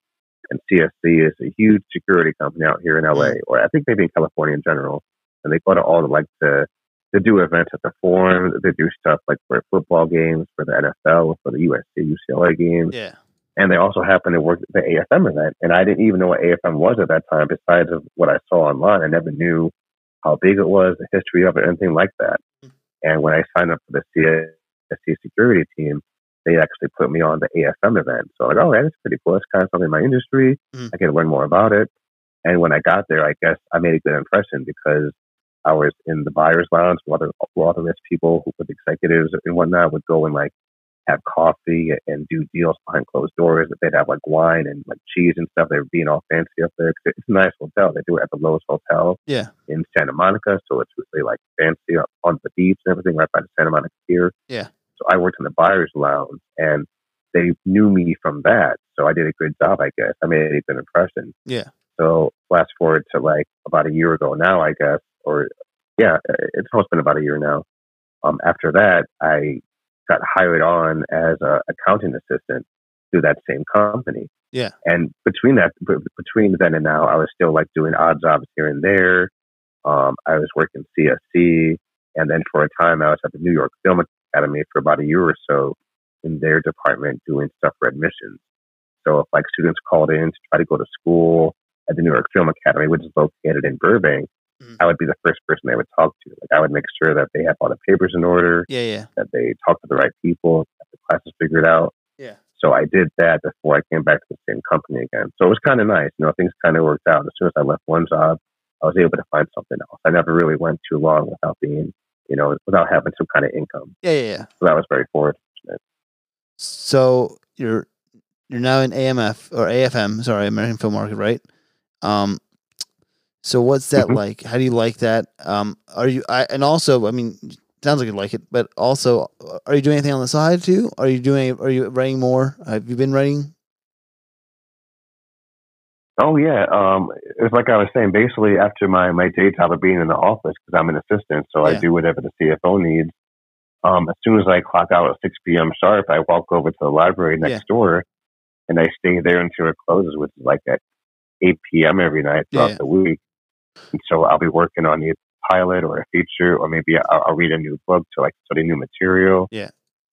And CSC is a huge security company out here in LA, or I think maybe in California in general. And they go to all the like the they do events at the forum. They do stuff like for football games, for the NFL, for the USC, UCLA games. Yeah. And they also happen to work the AFM event. And I didn't even know what AFM was at that time, besides of what I saw online. I never knew how big it was, the history of it, anything like that. Mm-hmm. And when I signed up for the CSC security team, they actually put me on the AFM event. So like, oh, that's pretty cool. It's kind of something in my industry. Mm. I can learn more about it. And when I got there, I guess I made a good impression because I was in the buyer's lounge where other, where other rich people with executives and whatnot would go and like have coffee and do deals behind closed doors. They'd have like wine and like cheese and stuff. They were being all fancy up there. It's a nice hotel. They do it at the Loews Hotel yeah. in Santa Monica. So it's really like fancy on the beach and everything right by the Santa Monica Pier. Yeah. So I worked in the buyer's lounge and they knew me from that. So I did a good job, I guess. I made a good impression. Yeah. So fast forward to like about a year ago now, I guess, or yeah, it's almost been about a year now. Um, after that, I got hired on as an accounting assistant through that same company. Yeah. And between that, b- between then and now, I was still like doing odd jobs here and there. Um, I was working CSC, and then for a time, I was at the New York Film Academy for about a year or so in their department doing stuff for admissions. So if like students called in to try to go to school at the New York Film Academy, which is located in Burbank, mm-hmm. I would be the first person they would talk to. Like I would make sure that they have all the papers in order. Yeah, yeah. That they talk to the right people, that the class is figured out. Yeah. So I did that before I came back to the same company again. So it was kind of nice. You know, things kind of worked out. As soon as I left one job, I was able to find something else. I never really went too long without being, you know, without having some kind of income. Yeah, yeah, yeah. So that was very fortunate. So you're you're now in AMF or AFM, sorry, American Film Market, right? Um, so what's that mm-hmm. like? How do you like that? Um, are you? I, and also, I mean, sounds like you like it, but also, are you doing anything on the side too? Are you doing? Are you writing more? Have you been writing? Oh yeah, um, it's like I was saying. Basically, after my my day job of being in the office, because I'm an assistant, so yeah. I do whatever the CFO needs. Um, as soon as I clock out at 6 p.m. sharp, I walk over to the library next yeah. door and I stay there until it closes, which is like at 8 p.m. every night throughout yeah. the week. And so I'll be working on either a pilot or a feature, or maybe I'll, I'll read a new book to like study new material. Yeah.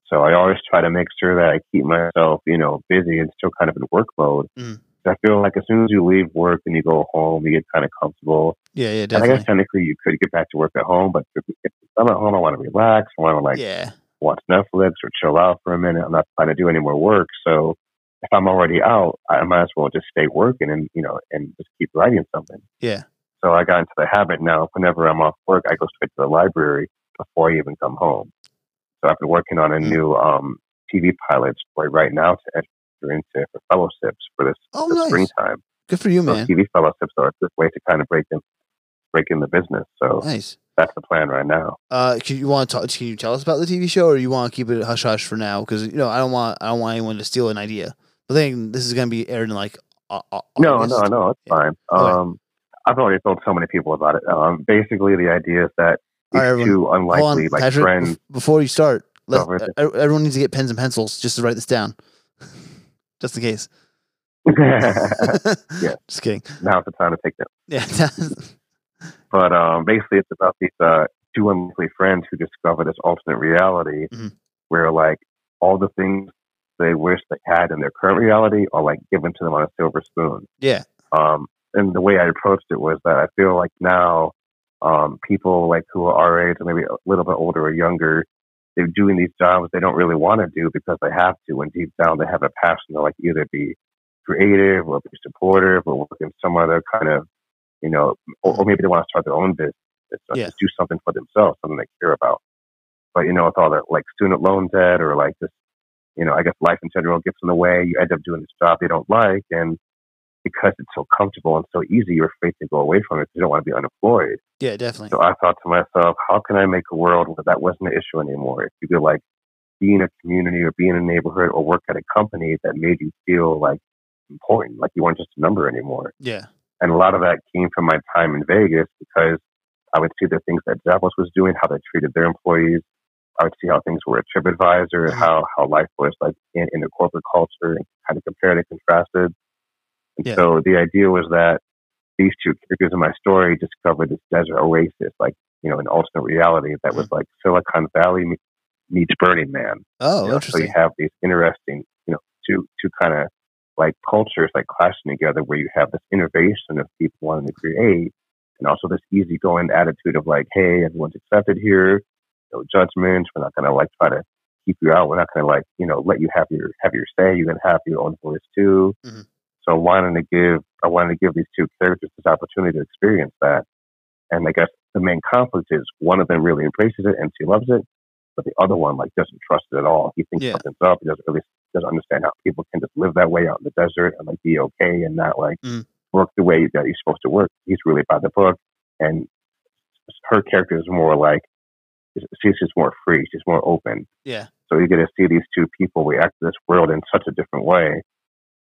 So I always try to make sure that I keep myself, you know, busy and still kind of in work mode. Mm. I feel like as soon as you leave work and you go home, you get kind of comfortable. Yeah, yeah, definitely. And I guess technically you could get back to work at home, but if, if I'm at home, I want to relax. I want to like yeah. watch Netflix or chill out for a minute. I'm not trying to do any more work. So if I'm already out, I might as well just stay working and you know and just keep writing something. Yeah. So I got into the habit now. Whenever I'm off work, I go straight to the library before I even come home. So I've been working on a mm. new um, TV pilot story right now to enter into for fellowships for this, oh, this nice. springtime. Good for you, man. TV fellowships are a good way to kind of break in, break in the business. So nice. That's the plan right now. Uh, can you want to talk? Can you tell us about the TV show, or you want to keep it hush hush for now? Because you know, I don't want I don't want anyone to steal an idea. But then this is going to be aired in like. Uh, no, no, no. It's yeah. fine. Um, I've already told so many people about it. Um, basically, the idea is that these right, two unlikely like Patrick, friends. Before you start, let, everyone needs to get pens and pencils just to write this down, [laughs] just in case. [laughs] yeah, just kidding. Now's the time to take notes. Yeah, [laughs] but um, basically, it's about these uh, two unlikely friends who discover this alternate reality mm-hmm. where like all the things they wish they had in their current reality are like given to them on a silver spoon. Yeah. Um, and the way I approached it was that I feel like now um, people like who are our age or maybe a little bit older or younger, they're doing these jobs they don't really want to do because they have to, and deep down they have a passion to like either be creative or be supportive or work in some other kind of, you know, or, or maybe they want to start their own business, or yeah. just do something for themselves, something they care about. But you know, with all the like student loan debt or like just, you know, I guess life in general gets in the way. You end up doing this job you don't like, and because it's so comfortable and so easy, you're afraid to go away from it because you don't want to be unemployed. Yeah, definitely. So I thought to myself, how can I make a world where that wasn't an issue anymore? If you could like be in a community or be in a neighborhood or work at a company that made you feel like important, like you weren't just a number anymore. Yeah. And a lot of that came from my time in Vegas because I would see the things that Zappos was doing, how they treated their employees. I would see how things were at TripAdvisor, mm-hmm. how, how life was like in, in the corporate culture and kind of compared and contrasted. And Yeah. so the idea was that these two characters in my story discovered this desert oasis, like, you know, an alternate reality that was like Silicon Valley meets Burning Man. Oh, You know, so you have these interesting, you know, two two kind of like cultures like clashing together, where you have this innovation of people wanting to create, and also this easygoing attitude of like, hey, everyone's accepted here, no judgments. We're not gonna like try to keep you out. We're not gonna like, you know, let you have your have your say. You can have your own voice too. Mhm. So I wanted to give I wanted to give these two characters this opportunity to experience that. And I guess the main conflict is one of them really embraces it and she loves it, but the other one like doesn't trust it at all. He thinks Yeah. something's up. He doesn't really doesn't understand how people can just live that way out in the desert and like be okay and not like Mm. work the way that he's supposed to work. He's really by the book, and her character is more like she's just more free. She's more open. Yeah. So you get to see these two people react to this world in such a different way.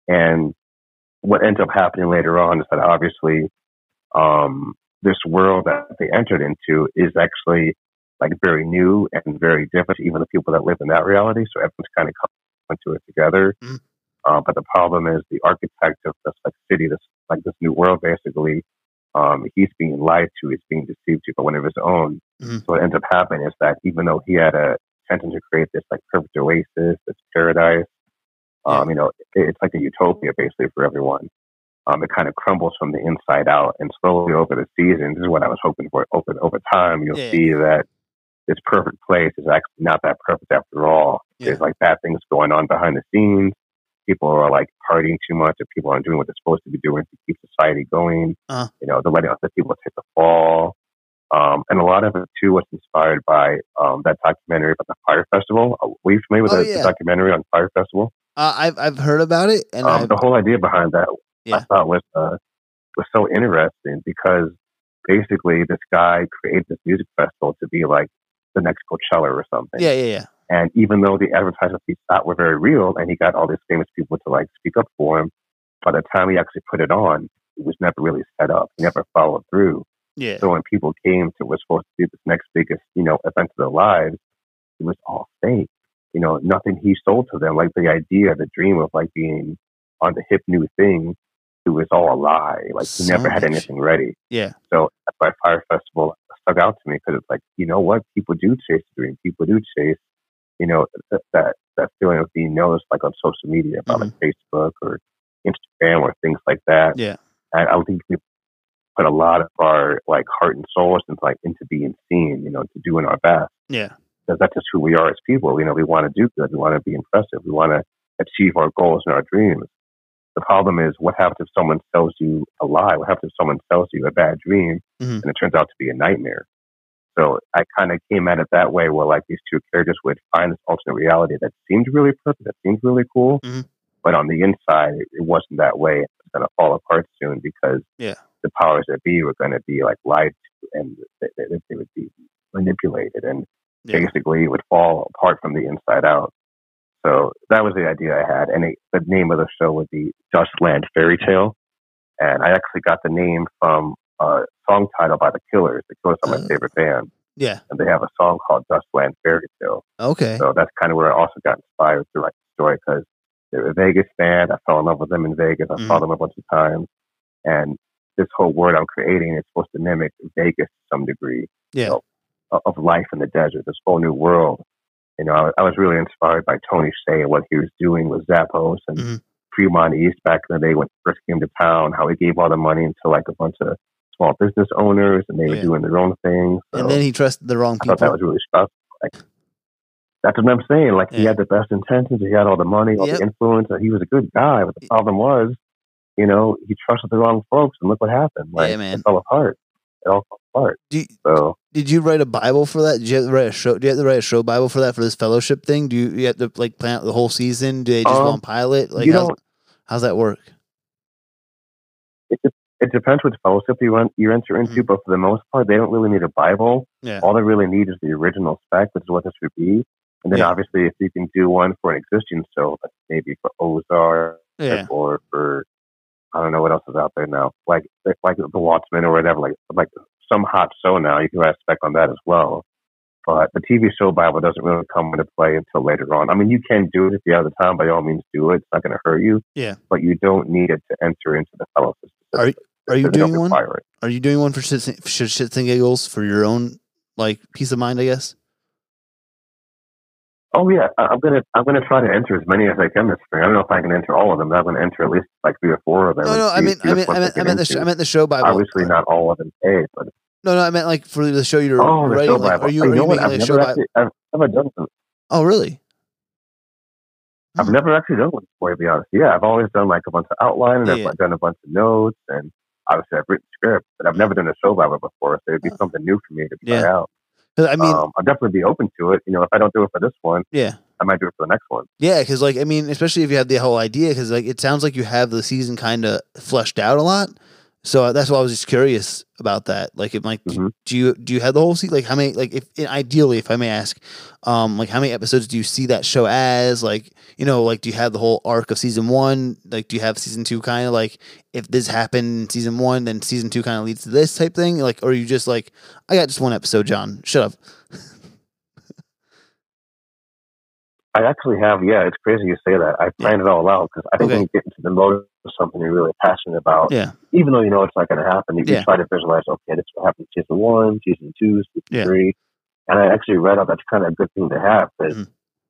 And what ends up happening later on is that obviously um, this world that they entered into is actually like very new and very different to even the people that live in that reality. So everyone's kind of coming to it together. Mhm. Uh, but the problem is the architect of this like city, this like this new world, basically, um, he's being lied to, he's being deceived to by one of his own. Mhm. So what ends up happening is that even though he had a intention to create this like perfect oasis, this paradise, um, you know, it, it's like a utopia basically for everyone. Um, it kind of crumbles from the inside out, and slowly over the seasons, this is what I was hoping for. Over over time, you'll Yeah. see that this perfect place is actually not that perfect after all. Yeah. There's like bad things going on behind the scenes. People are like partying too much, and people aren't doing what they're supposed to be doing to keep society going. Uh-huh. You know, they're letting other people take the fall. Um, and a lot of it too was inspired by um, that documentary about the Fyre Festival. Were you familiar with Oh, the, yeah. the documentary on Fyre Festival? Uh, I've I've heard about it, and Um, the whole idea behind that I thought was uh, was so interesting because basically this guy created this music festival to be like the next Coachella or something. yeah, yeah, yeah. And even though the advertisements he thought were very real, and he got all these famous people to like speak up for him, by the time he actually put it on, it was never really set up. He never followed through. Yeah. So when people came to what's supposed to be this next biggest, you know, event of their lives, it was all fake. You know, nothing he sold to them, like the idea, the dream of like being on the hip new thing, it was all a lie. Like he never had Son of a anything ready. Yeah. So that's why Fyre Festival stuck out to me because it's like, you know what? People do chase the dream. People do chase, you know, th- that that feeling of being noticed, like on social media, about like mm-hmm. Facebook or Instagram or things like that. Yeah. And I think we put a lot of our like heart and soul into like into being seen, you know, to doing our best. Yeah. Because that's just who we are as people. You know, we want to do good. We want to be impressive. We want to achieve our goals and our dreams. The problem is, what happens if someone sells you a lie? What happens if someone sells you a bad dream Mhm. and it turns out to be a nightmare? So I kind of came at it that way, where like these two characters would find this alternate reality that seemed really perfect, that seemed really cool, Mhm. but on the inside, it, it wasn't that way. It's going to fall apart soon because Yeah. the powers that be were going to be like lied to, and they, they, they would be manipulated, and Yeah. basically it would fall apart from the inside out. So that was the idea I had, and it, the name of the show would be Dustland Fairy Tale, and I actually got the name from a song title by the Killers. The Killers are my Uh. favorite band, Yeah. and they have a song called Dustland Fairy Tale. Okay. So that's kind of where I also got inspired to write the story because they're a Vegas band. I fell in love with them in Vegas. I saw Mhm. them a bunch of times. And this whole world I'm creating is supposed to mimic Vegas to some degree Yeah. know, of- life in the desert, this whole new world. You know, I, I was really inspired by Tony Hsieh and what he was doing with Zappos and Mhm. Fremont East back in the day when he first came to town, how he gave all the money to like a bunch of small business owners and they were doing their own thing. So and then he trusted the wrong I thought that was really special. Like, that's what I'm saying. Like he had the best intentions, he had all the money, all Yep. the influence, and he was a good guy. But the problem was, you know, he trusted the wrong folks, and look what happened. Like Yeah, man. it fell apart. It all fell apart. Do you, So did you write a Bible for that? Did you have to write a show? Do you have to write a show Bible for that for this fellowship thing? Do you, you have to like plan out the whole season? Do they just Um, go on pilot? Like how's, how's that work? it it depends which fellowship you run, you enter into, Mhm. but for the most part, they don't really need a Bible. Yeah. All they really need is the original spec, which is what this would be. And then Yeah. obviously, if you can do one for an existing show, like maybe for Ozark Yeah. or for I don't know what else is out there now, like like The Watchmen or whatever, like like some hot show now. You can write a spec on that as well. but the TV show Bible doesn't really come into play until later on. I mean, you can do it if you have the time. By all means, do it. It's not going to hurt you. Yeah. But you don't need it to enter into the fellowship. Are you- Are you doing one? it. Are you doing one for shits, and- for shits and giggles for your own like peace of mind? I guess. Oh yeah, I'm gonna I'm gonna try to enter as many as I can this spring. I don't know if I can enter all of them, but I'm gonna enter at least like three or four of them. No, no. I mean, I meant, I I meant the, sh- I meant the show Bible. Obviously, not all of them pay, but No, no. I meant like for the show you're oh, writing. show like, are you, are you you know making I've a show actually, I've never done one. Oh, really? I've Hmm. never actually done one before, to be honest. Yeah, I've always done like a bunch of outline and Yeah, I've done a bunch of notes and obviously I've written scripts, but I've never done a show Bible before, so it'd be Oh. something new for me to try Yeah. out. I mean, um, I'll definitely be open to it. You know, if I don't do it for this one, yeah. I might do it for the next one. Yeah, because like I mean, especially if you have the whole idea, because like it sounds like you have the season kind of fleshed out a lot. So uh, that's why I was just curious about that. Like, it like Mhm. do you do you have the whole season? Like, how many? Like, if ideally, if I may ask, um, like how many episodes do you see that show as? Like, you know, like do you have the whole arc of season one? Like, do you have season two kind of like if this happened in season one, then season two kind of leads to this type thing? Like, or are you just like I got just one episode, John? Shut up. I actually have, yeah, it's crazy you say that. I planned it all out because I think Okay. get into the mode of something you're really passionate about, Yeah, even though you know it's not going to happen, you, you Yeah. try to visualize, okay, this will happen in season one, season two, season Yeah. three. And I actually read out that's kind of a good thing to have because Mhm.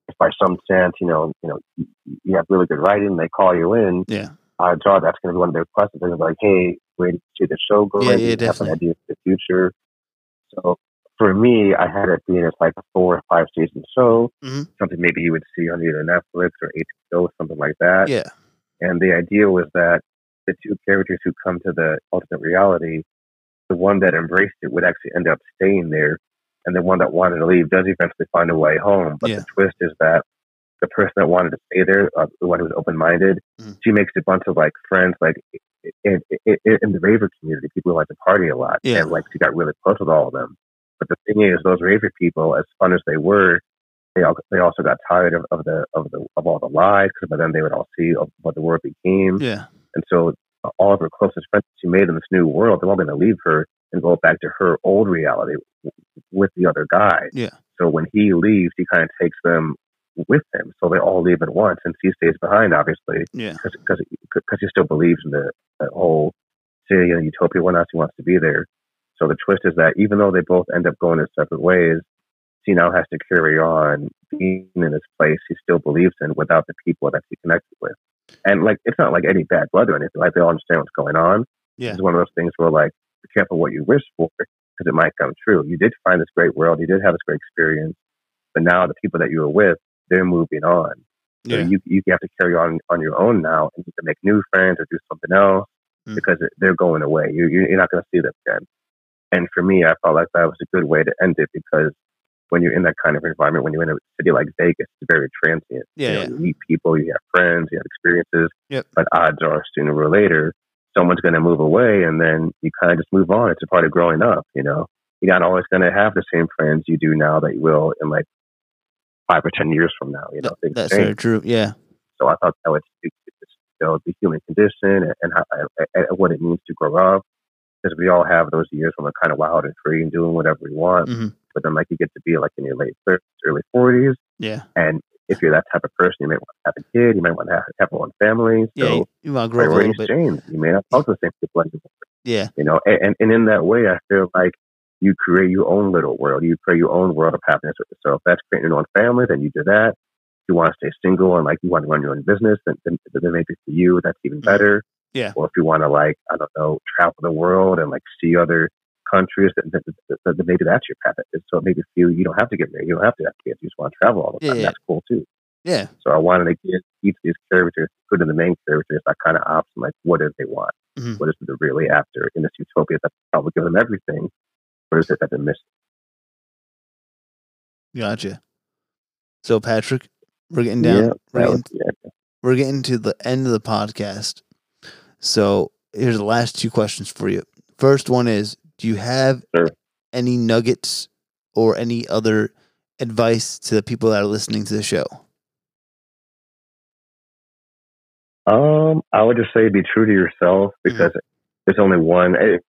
if by some chance, you know, you know, you, you have really good writing, they call you in, yeah, odds are that's going to be one of their questions. They're like, hey, did you see the show going? Yeah, yeah, you have an idea for the future? So for me, I had it being as like a four or five season show, Mhm. something maybe you would see on either Netflix or HBO, something like that. yeah, And the idea was that the two characters who come to the ultimate reality, the one that embraced it would actually end up staying there, and the one that wanted to leave does eventually find a way home. But Yeah. the twist is that the person that wanted to stay there, uh, the one who was open minded, Mhm. she makes a bunch of like friends, like in, in, in the raver community, people who like to party a lot, Yeah. and like she got really close with all of them. But the thing is, those raver people, as fun as they were, they all, they also got tired of, of the of the of all the lies because by then they would all see what the world became. yeah, And so all of her closest friends she made in this new world, they're all going to leave her and go back to her old reality with the other guy. Yeah. So when he leaves, he kind of takes them with him. So they all leave at once, and she stays behind, obviously, yeah, because because he still believes in the, the whole city and utopia. What else he wants to be there. So the twist is that even though they both end up going in separate ways, she now has to carry on being in this place he still believes in without the people that she connected with. And like, it's not like any bad blood or anything. Like they all understand what's going on. Yeah. It's one of those things where like, be careful what you wish for because it might come true. You did find this great world. You did have this great experience, but now the people that you were with, they're moving on. So yeah. you you have to carry on on your own now and you can make new friends or do something else Mm. because they're going away. You you- you're not going to see them again. And for me, I felt like that was a good way to end it because when you're in that kind of environment, when you're in a city like Vegas, it's very transient. Yeah, you, know, yeah. you meet people, you have friends, you have experiences. Yep. But odds are, sooner or later, someone's going to move away, and then you kind of just move on. It's a part of growing up. You know, you're not always going to have the same friends you do now that you will in like five or ten years from now. You know, things That's change. very true. Yeah, So I thought that would speak to this, you know, the human condition and, and, how, and, and what it means to grow up. Because we all have those years when we're kind of wild and free and doing whatever we want. hmm But then, like, you get to be like in your late 30s, early 40s. yeah, And if you're that type of person, you might want to have a kid, you might want to have, have one family. yeah. So you- you want to grow a little bit. You may not talk to the same people anymore. Yeah, You know, and, and, and in that way, I feel like you create your own little world. You create your own world of happiness with yourself. If that's creating your own family, then you do that. If you want to stay single and like you want to run your own business, then, then, then maybe for you, that's even Mhm. better. Yeah. Or if you want to like, I don't know, travel the world and like see other countries, that, then, then, then maybe that's your path. So maybe for you, you don't have to get married. You don't have to have kids. You just want to travel all the time. yeah. That's cool too. yeah, So I wanted to give each of these characters, including the main characters, that kind of option, like what do they want? Mhm. What is it they're really after in this utopia that probably give them everything? What is it that they're missing? gotcha. So Patrick, we're getting down. yeah, we're, that getting, was, yeah. we're getting to the end of the podcast. So here's the last two questions for you. First one is: Do you have Sure. any nuggets or any other advice to the people that are listening to the show? Um, I would just say be true to yourself because there's only one. It,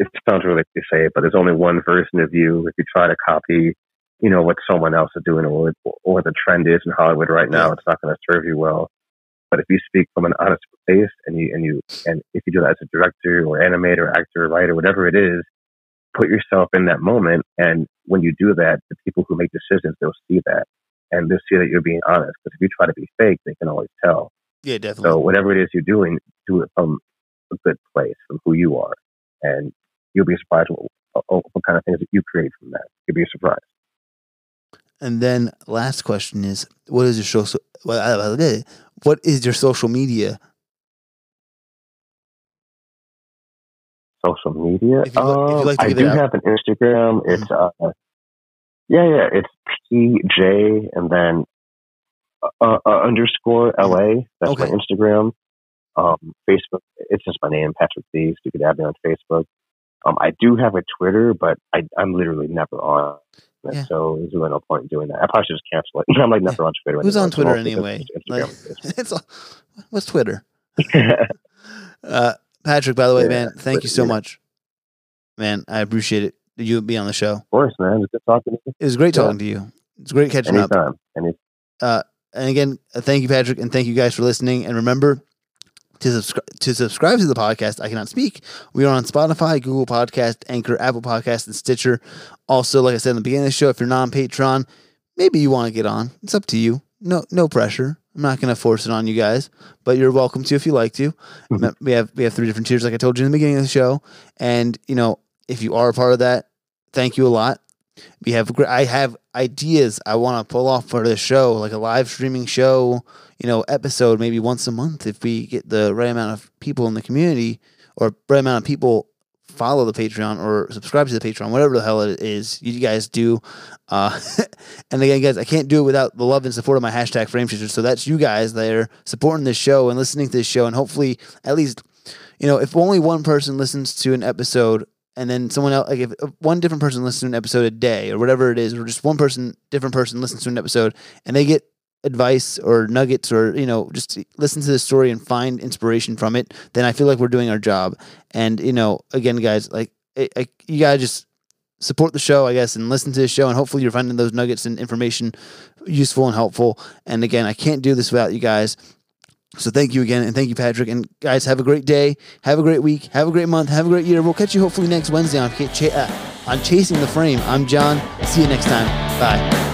it sounds really cliche, but there's only one version of you. If you try to copy you know what someone else is doing or or the trend is in Hollywood right now. It's not going to serve you well. But if you speak from an honest place and you and you and if you do that as a director or animator, actor, writer, whatever it is, put yourself in that moment. And when you do that, the people who make decisions they'll see that and they'll see that you're being honest. Because if you try to be fake, they can always tell. Yeah, definitely. So whatever it is you're doing, do it from a good place, from who you are, and you'll be surprised what, what kind of things that you create from that. You'll be surprised. And then last question is, what is your social? What is your social media? Social media. If you, li- if you like to Um, I do out. have an Instagram. It's uh, yeah, yeah. It's PJ and then uh, uh, underscore LA. That's Okay. my Instagram. Um, Facebook. It's just my name, Patrick Thieves. You could add me on Facebook. Um, I do have a Twitter, but I, I'm literally never on. It, Yeah. So there's really no point in doing that. I probably should just cancel it. [laughs] I'm like never on Twitter. Who's anymore. on Twitter anyway? Like, [laughs] it's all, what's Twitter? [laughs] Uh, Patrick, by the way, Yeah, man, thank you so yeah. much. Man, I appreciate it. You be on the show. of course, man. It's good talking to you. It was great talking to you. It's great catching up. Anytime. Any, And again, uh, thank you, Patrick, and thank you guys for listening. And remember to subscribe to subscribe to the podcast. I cannot speak. We are on Spotify, Google Podcast, Anchor, Apple Podcast, and Stitcher. Also, like I said in the beginning of the show, if you're not on Patreon, maybe you want to get on. It's up to you. No, no pressure. I'm not going to force it on you guys, but you're welcome to if you like to. Mhm. We have we have three different tiers, like I told you in the beginning of the show. And you know, if you are a part of that, thank you a lot. We have I have ideas I want to pull off for the show, like a live streaming show, you know, episode maybe once a month if we get the right amount of people in the community or right amount of people follow the Patreon or subscribe to the Patreon, whatever the hell it is you guys do. Uh, [laughs] and again, guys, I can't do it without the love and support of my hashtag frame chasers. So that's you guys that are supporting this show and listening to this show, and hopefully, at least, you know, if only one person listens to an episode and then someone else like if one different person listens to an episode a day or whatever it is or just one person different person listens to an episode and they get advice or nuggets or you know just listen to the story and find inspiration from it then i feel like we're doing our job. And you know again guys like I, I, you gotta just support the show i guess and listen to the show and hopefully you're finding those nuggets and information useful and helpful. And again i can't do this without you guys so thank you again, and thank you, Patrick. And guys, have a great day, have a great week, have a great month, have a great year. We'll catch you hopefully next Wednesday on, Ch- uh, on Chasing the Frame. I'm John. See you next time. Bye.